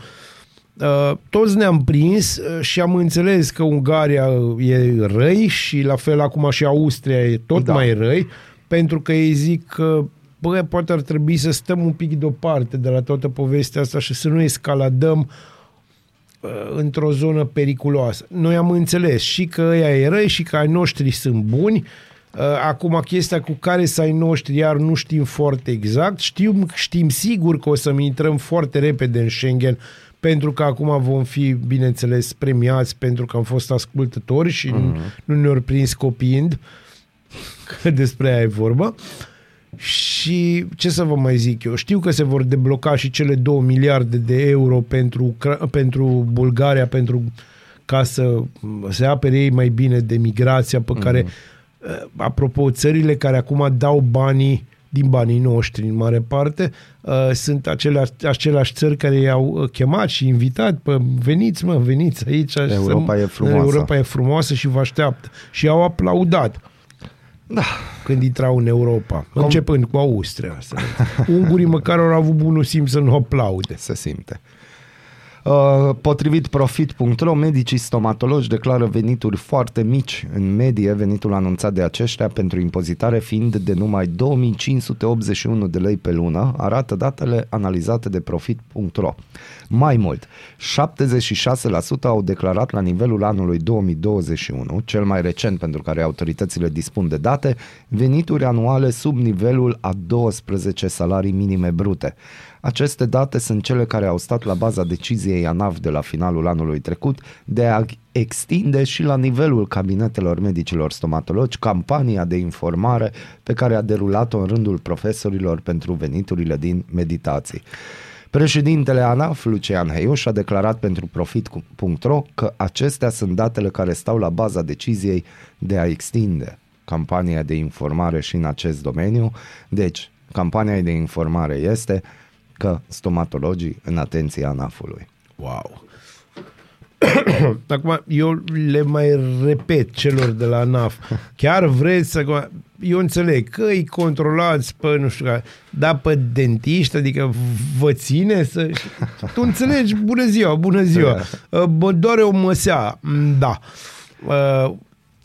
S2: Uh, toți ne-am prins uh, și am înțeles că Ungaria uh, e răi și la fel acum și Austria e tot
S1: Da.
S2: mai răi, pentru că ei zic că bă, poate ar trebui să stăm un pic deoparte de la toată povestea asta și să nu escaladăm uh, într-o zonă periculoasă. Noi am înțeles și că ăia e răi și că ai noștri sunt buni. Uh, Acum chestia cu care să ai noștri iar nu știm foarte exact. Știm, știm sigur că o să intrăm foarte repede în Schengen pentru că acum vom fi, bineînțeles, premiați pentru că am fost ascultători și mm. nu ne-au prins copiind, că despre aia e vorba. Și ce să vă mai zic eu? Știu că se vor debloca și cele 2 miliarde de euro pentru, Ucra- pentru Bulgaria, pentru ca să se apere ei mai bine de migrația pe care, uh, apropo, țările care acum dau banii din banii noștri în mare parte, uh, sunt aceleași, aceleași țări care i-au uh, chemat și invitat, pă, veniți mă, veniți aici.
S1: Europa
S2: să,
S1: e frumoasă.
S2: Europa e frumoasă și vă așteaptă. Și au aplaudat
S1: Da.
S2: când intrau în Europa, Com... începând cu Austria. Să vezi. Ungurii măcar au avut bunul simț să nu aplaude.
S1: se simte. Uh, Potrivit profit.ro, medicii stomatologi declară venituri foarte mici. În medie, venitul anunțat de aceștia pentru impozitare fiind de numai 2581 de lei pe lună, arată datele analizate de profit.ro. Mai mult, 76% au declarat la nivelul anului 2021, cel mai recent pentru care autoritățile dispun de date, venituri anuale sub nivelul a 12 salarii minime brute. Aceste date sunt cele care au stat la baza deciziei ANAF de la finalul anului trecut de a extinde și la nivelul cabinetelor medicilor stomatologi campania de informare pe care a derulat-o în rândul profesorilor pentru veniturile din meditații. Președintele ANAF, Lucian Heiuș, a declarat pentru Profit.ro că acestea sunt datele care stau la baza deciziei de a extinde campania de informare și în acest domeniu. Deci, campania de informare este că stomatologii în atenția ANAF-ului.
S2: Wow! Acum, eu le mai repet celor de la NAF. Chiar vreți să... Eu înțeleg că îi controlați pe, nu știu, care, dar pe dentiști, adică vă ține să... Tu înțelegi? Bună ziua, bună ziua. Bă, doare o măsea. Mm, Da. Uh,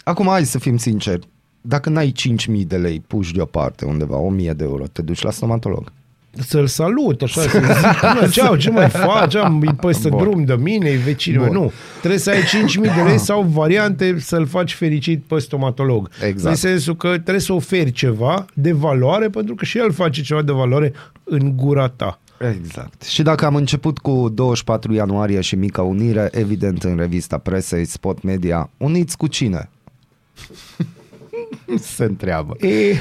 S1: Acum, hai să fim sinceri. Dacă n-ai 5.000 de lei puși deoparte undeva, 1.000 de euro, te duci la stomatolog.
S2: Să-l salut, așa, să zic, "Bună, ceau, ce mai faci? Am, e peste
S1: Bun.
S2: drum de mine, e vecinul meu.
S1: Bun.
S2: Nu, trebuie să ai 5.000 de lei sau variante să-l faci fericit pe stomatolog.
S1: Exact.
S2: În sensul că trebuie să oferi ceva de valoare, pentru că și el face ceva de valoare în gura ta.
S1: Exact. Și dacă am început cu 24 ianuarie și Mica Unire, evident în revista presei Spot Media, uniți cu cine? Se întreabă.
S2: E,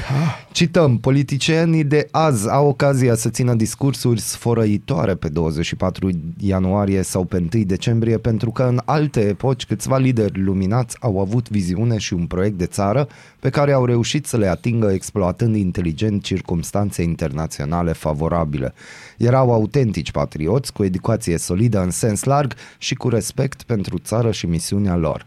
S1: Cităm, politicienii de azi au ocazia să țină discursuri sfărăitoare pe 24 ianuarie sau pe 1 decembrie pentru că în alte epoci câțiva lideri luminați au avut viziune și un proiect de țară pe care au reușit să le atingă exploatând inteligent circumstanțe internaționale favorabile. Erau autentici patrioți cu educație solidă în sens larg și cu respect pentru țară și misiunea lor.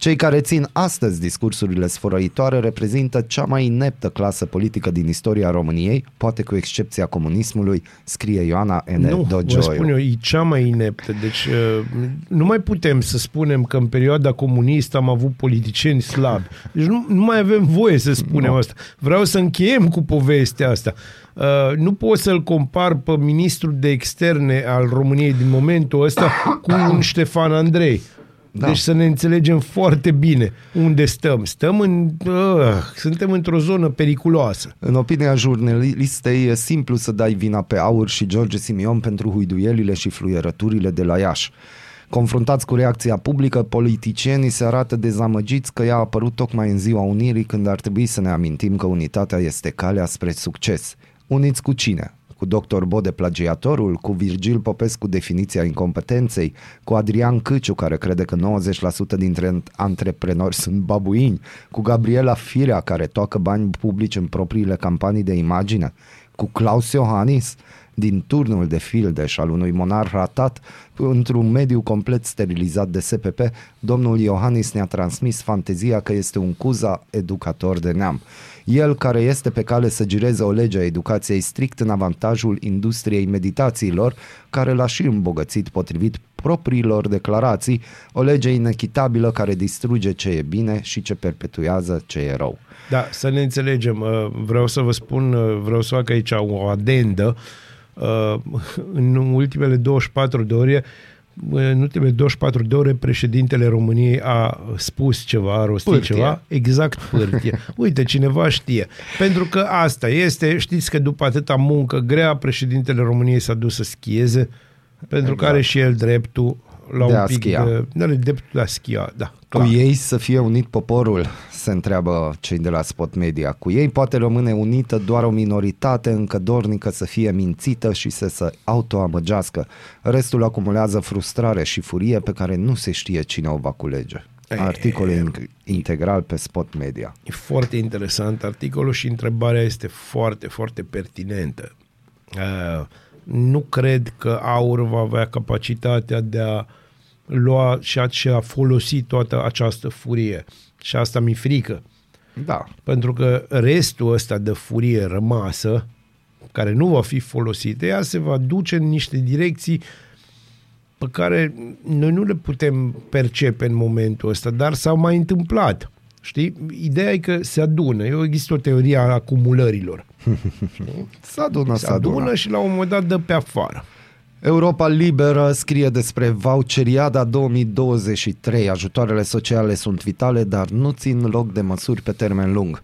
S1: Cei care țin astăzi discursurile sfărăitoare reprezintă cea mai ineptă clasă politică din istoria României, poate cu excepția comunismului, scrie Ioana N.
S2: nu, vă spun
S1: Dogioiu.
S2: eu, e cea mai ineptă. Deci uh, nu mai putem să spunem că în perioada comunistă am avut politicieni slabi. Deci nu, nu mai avem voie să spunem asta. Vreau să încheiem cu povestea asta. Uh, nu pot să-l compar pe ministrul de externe al României din momentul ăsta cu un Ștefan Andrei.
S1: Da.
S2: Deci să ne înțelegem foarte bine unde stăm. Stăm în... Uh, suntem într-o zonă periculoasă.
S1: În opinia jurnalistei, e simplu să dai vina pe Aur și George Simion pentru huiduielile și fluierăturile de la Iași. Confruntați cu reacția publică, politicienii se arată dezamăgiți că ea a apărut tocmai în ziua Unirii când ar trebui să ne amintim că unitatea este calea spre succes. Uniți cu cine? Cu Dr. Bode plagiatorul, cu Virgil Popescu definiția incompetenței, cu Adrian Câciu care crede că 90% dintre antreprenori sunt babuini, cu Gabriela Firea care toacă bani publici în propriile campanii de imagine, cu Claus Iohannis din turnul de fildeș al unui monar ratat într-un mediu complet sterilizat de SPP, domnul Iohannis ne-a transmis fantezia că este un cuza educator de neam. El care este pe cale să gireze o lege a educației strict în avantajul industriei meditațiilor, care l-a și îmbogățit potrivit propriilor declarații, o lege inechitabilă care distruge ce e bine și ce perpetuează ce e rău.
S2: Da, să ne înțelegem. Uh, Vreau să vă spun, uh, vreau să fac aici o adendă. Uh, În ultimele 24 de ore, în ultimele 24 de ore, președintele României a spus ceva, a rostit
S1: Pârtie.
S2: ceva. Exact, pârtie. Uite, cineva știe. Pentru că asta este, știți că după atâta muncă grea, președintele României s-a dus să schieze Pentru că are și el dreptul la
S1: De
S2: un
S1: a
S2: pic
S1: schia.
S2: de... Are dreptul de a schia, da.
S1: Cu
S2: clar.
S1: ei să fie unit poporul, se întreabă cei de la Spot Media. Cu ei poate rămâne unită doar o minoritate încă dornică să fie mințită și să se autoamăgească. Restul acumulează frustrare și furie pe care nu se știe cine o va culege. Articol in- integral pe Spot Media.
S2: E foarte interesant articolul și întrebarea este foarte, foarte pertinentă. Uh, nu cred că aur va avea capacitatea de a lua și a, și a folosi toată această furie. Și asta mi-e frică.
S1: Da,
S2: Pentru că restul ăsta de furie rămasă, care nu va fi folosită, ea se va duce în niște direcții pe care noi nu le putem percepe în momentul ăsta, dar s-au mai întâmplat. Știi? Ideea e că se adună. Eu există o teorie a acumulărilor.
S1: s-a adună,
S2: Se
S1: s-a adună.
S2: adună și la un moment dat dă pe afară.
S1: Europa Liberă scrie despre voucheriada 2023. Ajutoarele sociale sunt vitale, dar nu țin loc de măsuri pe termen lung.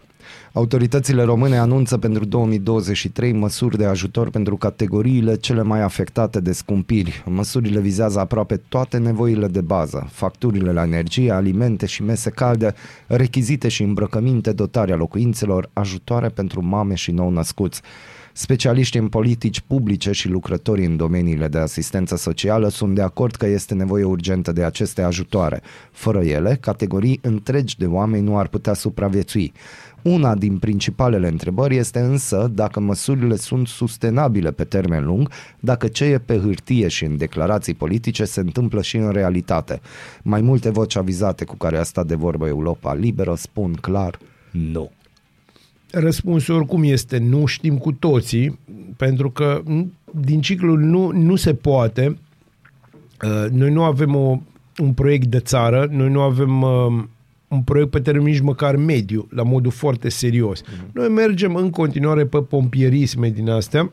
S1: Autoritățile române anunță pentru 2023 măsuri de ajutor pentru categoriile cele mai afectate de scumpiri. Măsurile vizează aproape toate nevoile de bază, facturile la energie, alimente și mese calde, rechizite și îmbrăcăminte, dotarea locuințelor, ajutoare pentru mame și nou-născuți. Specialiștii în politici publice și lucrătorii în domeniile de asistență socială sunt de acord că este nevoie urgentă de aceste ajutoare. Fără ele, categorii întregi de oameni nu ar putea supraviețui. Una din principalele întrebări este însă dacă măsurile sunt sustenabile pe termen lung, dacă ce e pe hârtie și în declarații politice se întâmplă și în realitate. Mai multe voci avizate cu care a stat de vorbă Europa Liberă spun clar nu.
S2: Răspunsul oricum este nu știm cu toții, pentru că n- din ciclul nu, nu se poate. Uh, Noi nu avem o, un proiect de țară, noi nu avem uh, un proiect pe termen nici măcar mediu, la modul foarte serios. Noi mergem în continuare pe pompierisme din astea,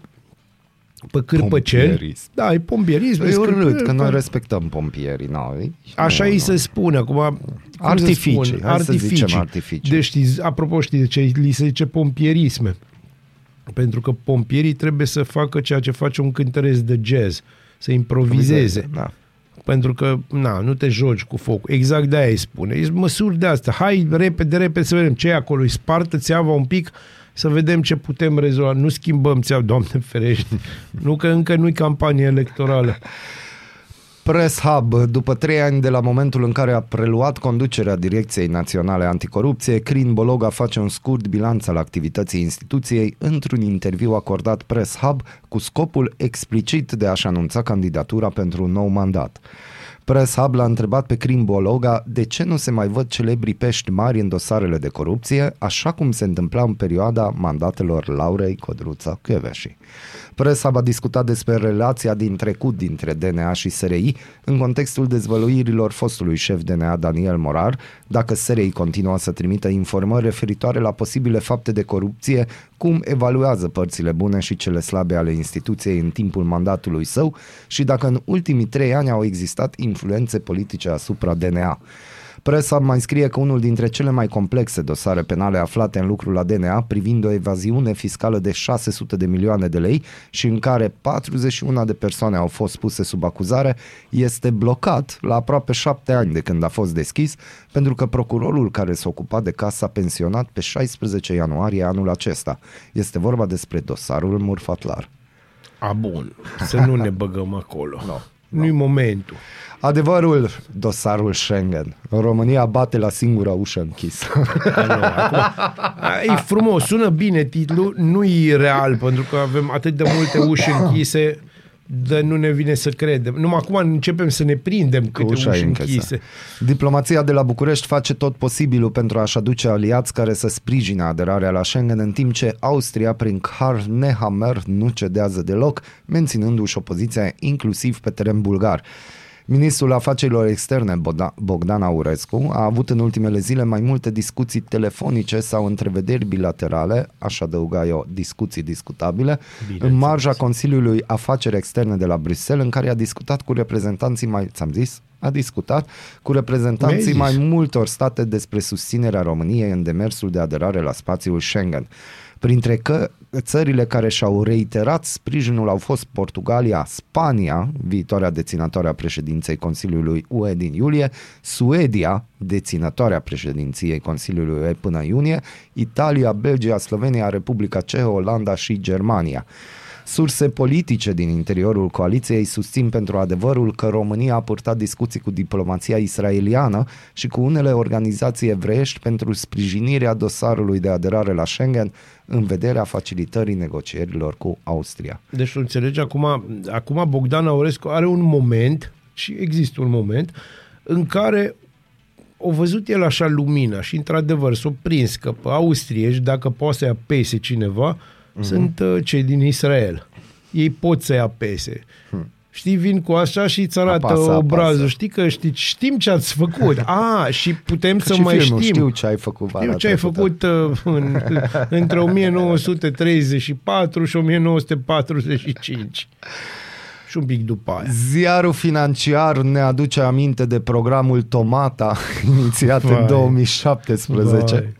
S2: pe cârpăceni.
S1: Pompierism.
S2: Da, e pompierism.
S1: Eu
S2: e
S1: râd
S2: scârpă-
S1: că noi respectăm pompierii. No,
S2: Așa
S1: nu,
S2: îi
S1: nu.
S2: se spune acum. cum să
S1: Artificii,
S2: spun?
S1: hai să zicem artificii.
S2: Deci, știți, apropo, știți de ce li se zice pompierisme? Pentru că pompierii trebuie să facă ceea ce face un cântăreț de jazz, să improvizeze.
S1: Da.
S2: Pentru că, na, nu te joci cu foc. Exact de aia îi spune. E măsuri de astea. Hai repede, repede să vedem ce e acolo. Îi spartă țeava un pic să vedem ce putem rezolva. Nu schimbăm țeava, Doamne ferește. Nu că încă nu-i campanie electorală.
S1: Press Hub, după trei ani de la momentul în care a preluat conducerea Direcției Naționale Anticorupție, Crin Bologa face un scurt bilanț al activității instituției într-un interviu acordat Press Hub cu scopul explicit de a-și anunța candidatura pentru un nou mandat. Press Hub l-a întrebat pe Crin Bologa de ce nu se mai văd celebri pești mari în dosarele de corupție, așa cum se întâmpla în perioada mandatelor Laurei Codruța Kövesi. Presa a discutat despre relația din trecut dintre DNA și SRI în contextul dezvăluirilor fostului șef DNA Daniel Morar, dacă SRI continuă să trimită informări referitoare la posibile fapte de corupție, cum evaluează părțile bune și cele slabe ale instituției în timpul mandatului său și dacă în ultimii trei ani au existat influențe politice asupra DNA. Presa mai scrie că unul dintre cele mai complexe dosare penale aflate în lucru la DNA privind o evaziune fiscală de 600 de milioane de lei și în care 41 de persoane au fost puse sub acuzare este blocat la aproape șapte ani de când a fost deschis pentru că procurorul care s-a ocupat de caz a pensionat pe 16 ianuarie anul acesta. Este vorba despre dosarul Murfatlar.
S2: A, bun. Să nu ne băgăm acolo. No, Nu-i momentul.
S1: Adevărul, dosarul Schengen. România bate la singura ușă închisă.
S2: A, E frumos, sună bine titlul, nu e real, pentru că avem atât de multe uși închise, de nu ne vine să credem. Numai acum începem să ne prindem câte
S1: ușa
S2: uși
S1: e închisă.
S2: închise.
S1: Diplomația de la București face tot posibilul pentru a-și aduce aliați care să sprijine aderarea la Schengen, în timp ce Austria, prin Karl Nehammer, nu cedează deloc, menținându-și opoziția inclusiv pe teren bulgar. Ministrul Afacerilor Externe Boda- Bogdan Aurescu a avut în ultimele zile mai multe discuții telefonice sau întrevederi bilaterale, aș adăuga eu discuții discutabile, în marja Consiliului Afaceri Externe de la Bruxelles, în care a discutat cu reprezentanții mai, ți-am zis, a discutat cu reprezentanții
S2: Mi-ai
S1: mai
S2: zis.
S1: multor state despre susținerea României în demersul de aderare la spațiul Schengen. Printre că țările care și-au reiterat sprijinul au fost Portugalia, Spania, viitoarea deținătoare a președinței Consiliului UE din iulie, Suedia, deținătoarea președinției Consiliului UE până în iunie, Italia, Belgia, Slovenia, Republica Cehă, Olanda și Germania. Surse politice din interiorul coaliției susțin pentru adevărul că România a purtat discuții cu diplomația israeliană și cu unele organizații evreiești pentru sprijinirea dosarului de aderare la Schengen în vederea facilitării negocierilor cu Austria.
S2: Deci tu înțelegi, acum, acum Bogdan Aurescu are un moment, și există un moment, în care o văzut el așa lumina și într-adevăr s-a prins că pe austrieși, dacă poate să-i apese cineva, uh-huh. sunt uh, cei din Israel. Ei pot să-i apese. Hmm. Știi, vin cu așa și îți arată
S1: Apasă,
S2: obrazul.
S1: apasă.
S2: Știi că știi, știm ce ați făcut. A, și putem să
S1: și
S2: mai
S1: filmul,
S2: știm.
S1: știu ce ai făcut vara
S2: Știu ce ai
S1: trecută.
S2: făcut uh, în, între 1934 și 1945. Și un pic după aia.
S1: Ziarul financiar ne aduce aminte de programul Tomata, inițiat
S2: Vai.
S1: în 2017,
S2: Vai.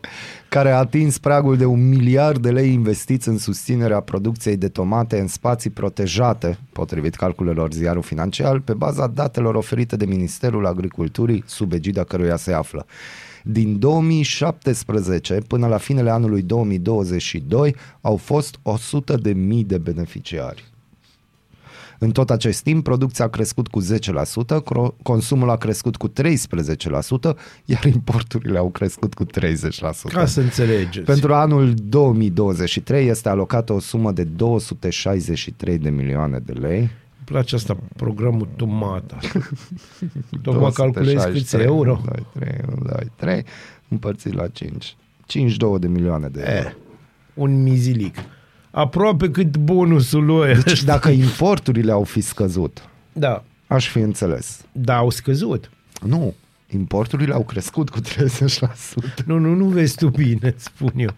S1: care a atins pragul de un miliard de lei investiți în susținerea producției de tomate în spații protejate, potrivit calculelor ziarul financiar, pe baza datelor oferite de Ministerul Agriculturii, sub egida căruia se află. Din 2017 până la finele anului 2022 au fost 100 de mii de beneficiari. În tot acest timp, producția a crescut cu 10%, cro- consumul a crescut cu 13%, iar importurile au crescut cu 30%.
S2: Ca să înțelegeți.
S1: Pentru anul 2023 este alocată o sumă de 263 de milioane de lei.
S2: Îmi place asta, programul Tomata. Tocmai calculezi câți
S1: 263,
S2: euro.
S1: 2, 3, 1, 2, 3, împărțit la 5. 52 de milioane de euro.
S2: Eh, un mizilic. Aproape cât bonusul lui.
S1: Deci dacă importurile au fi scăzut,
S2: Da,
S1: aș fi înțeles.
S2: da, au scăzut.
S1: Nu, importurile au crescut cu 30%.
S2: Nu, nu, nu vezi tu bine, spun eu.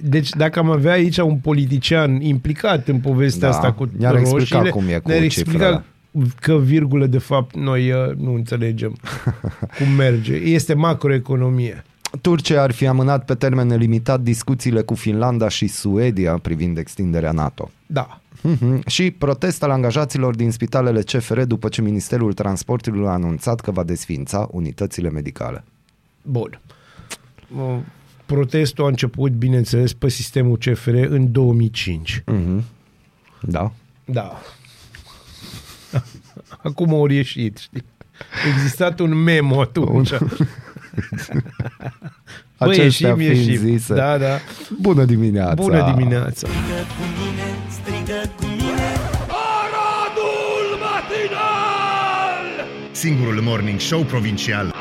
S2: Deci dacă am avea aici un politician implicat în povestea
S1: Da,
S2: asta cu
S1: ne-ar explica
S2: roșiile,
S1: cum e cu
S2: ne-ar
S1: cifrele.
S2: explica că virgulă de fapt noi uh, nu înțelegem cum merge. Este macroeconomie.
S1: Turcia ar fi amânat pe termen nelimitat discuțiile cu Finlanda și Suedia privind extinderea NATO.
S2: Da.
S1: Mhm. Și protest al angajaților din spitalele CFR după ce Ministerul Transportului a anunțat că va desfința unitățile medicale.
S2: Bun. Uh, Protestul a început, bineînțeles, pe sistemul CFR în 2005.
S1: Mhm. Da.
S2: Da. Acum au ieșit, știi? A existat un memo atunci. Bă,
S1: Acestea
S2: ieșim,
S1: fiind
S2: ieșim.
S1: zise.
S2: Da, da.
S1: Bună dimineața!
S2: Bună dimineața.
S3: Strigă cu mine, strigă cu mine
S5: Singurul Morning Show Provincial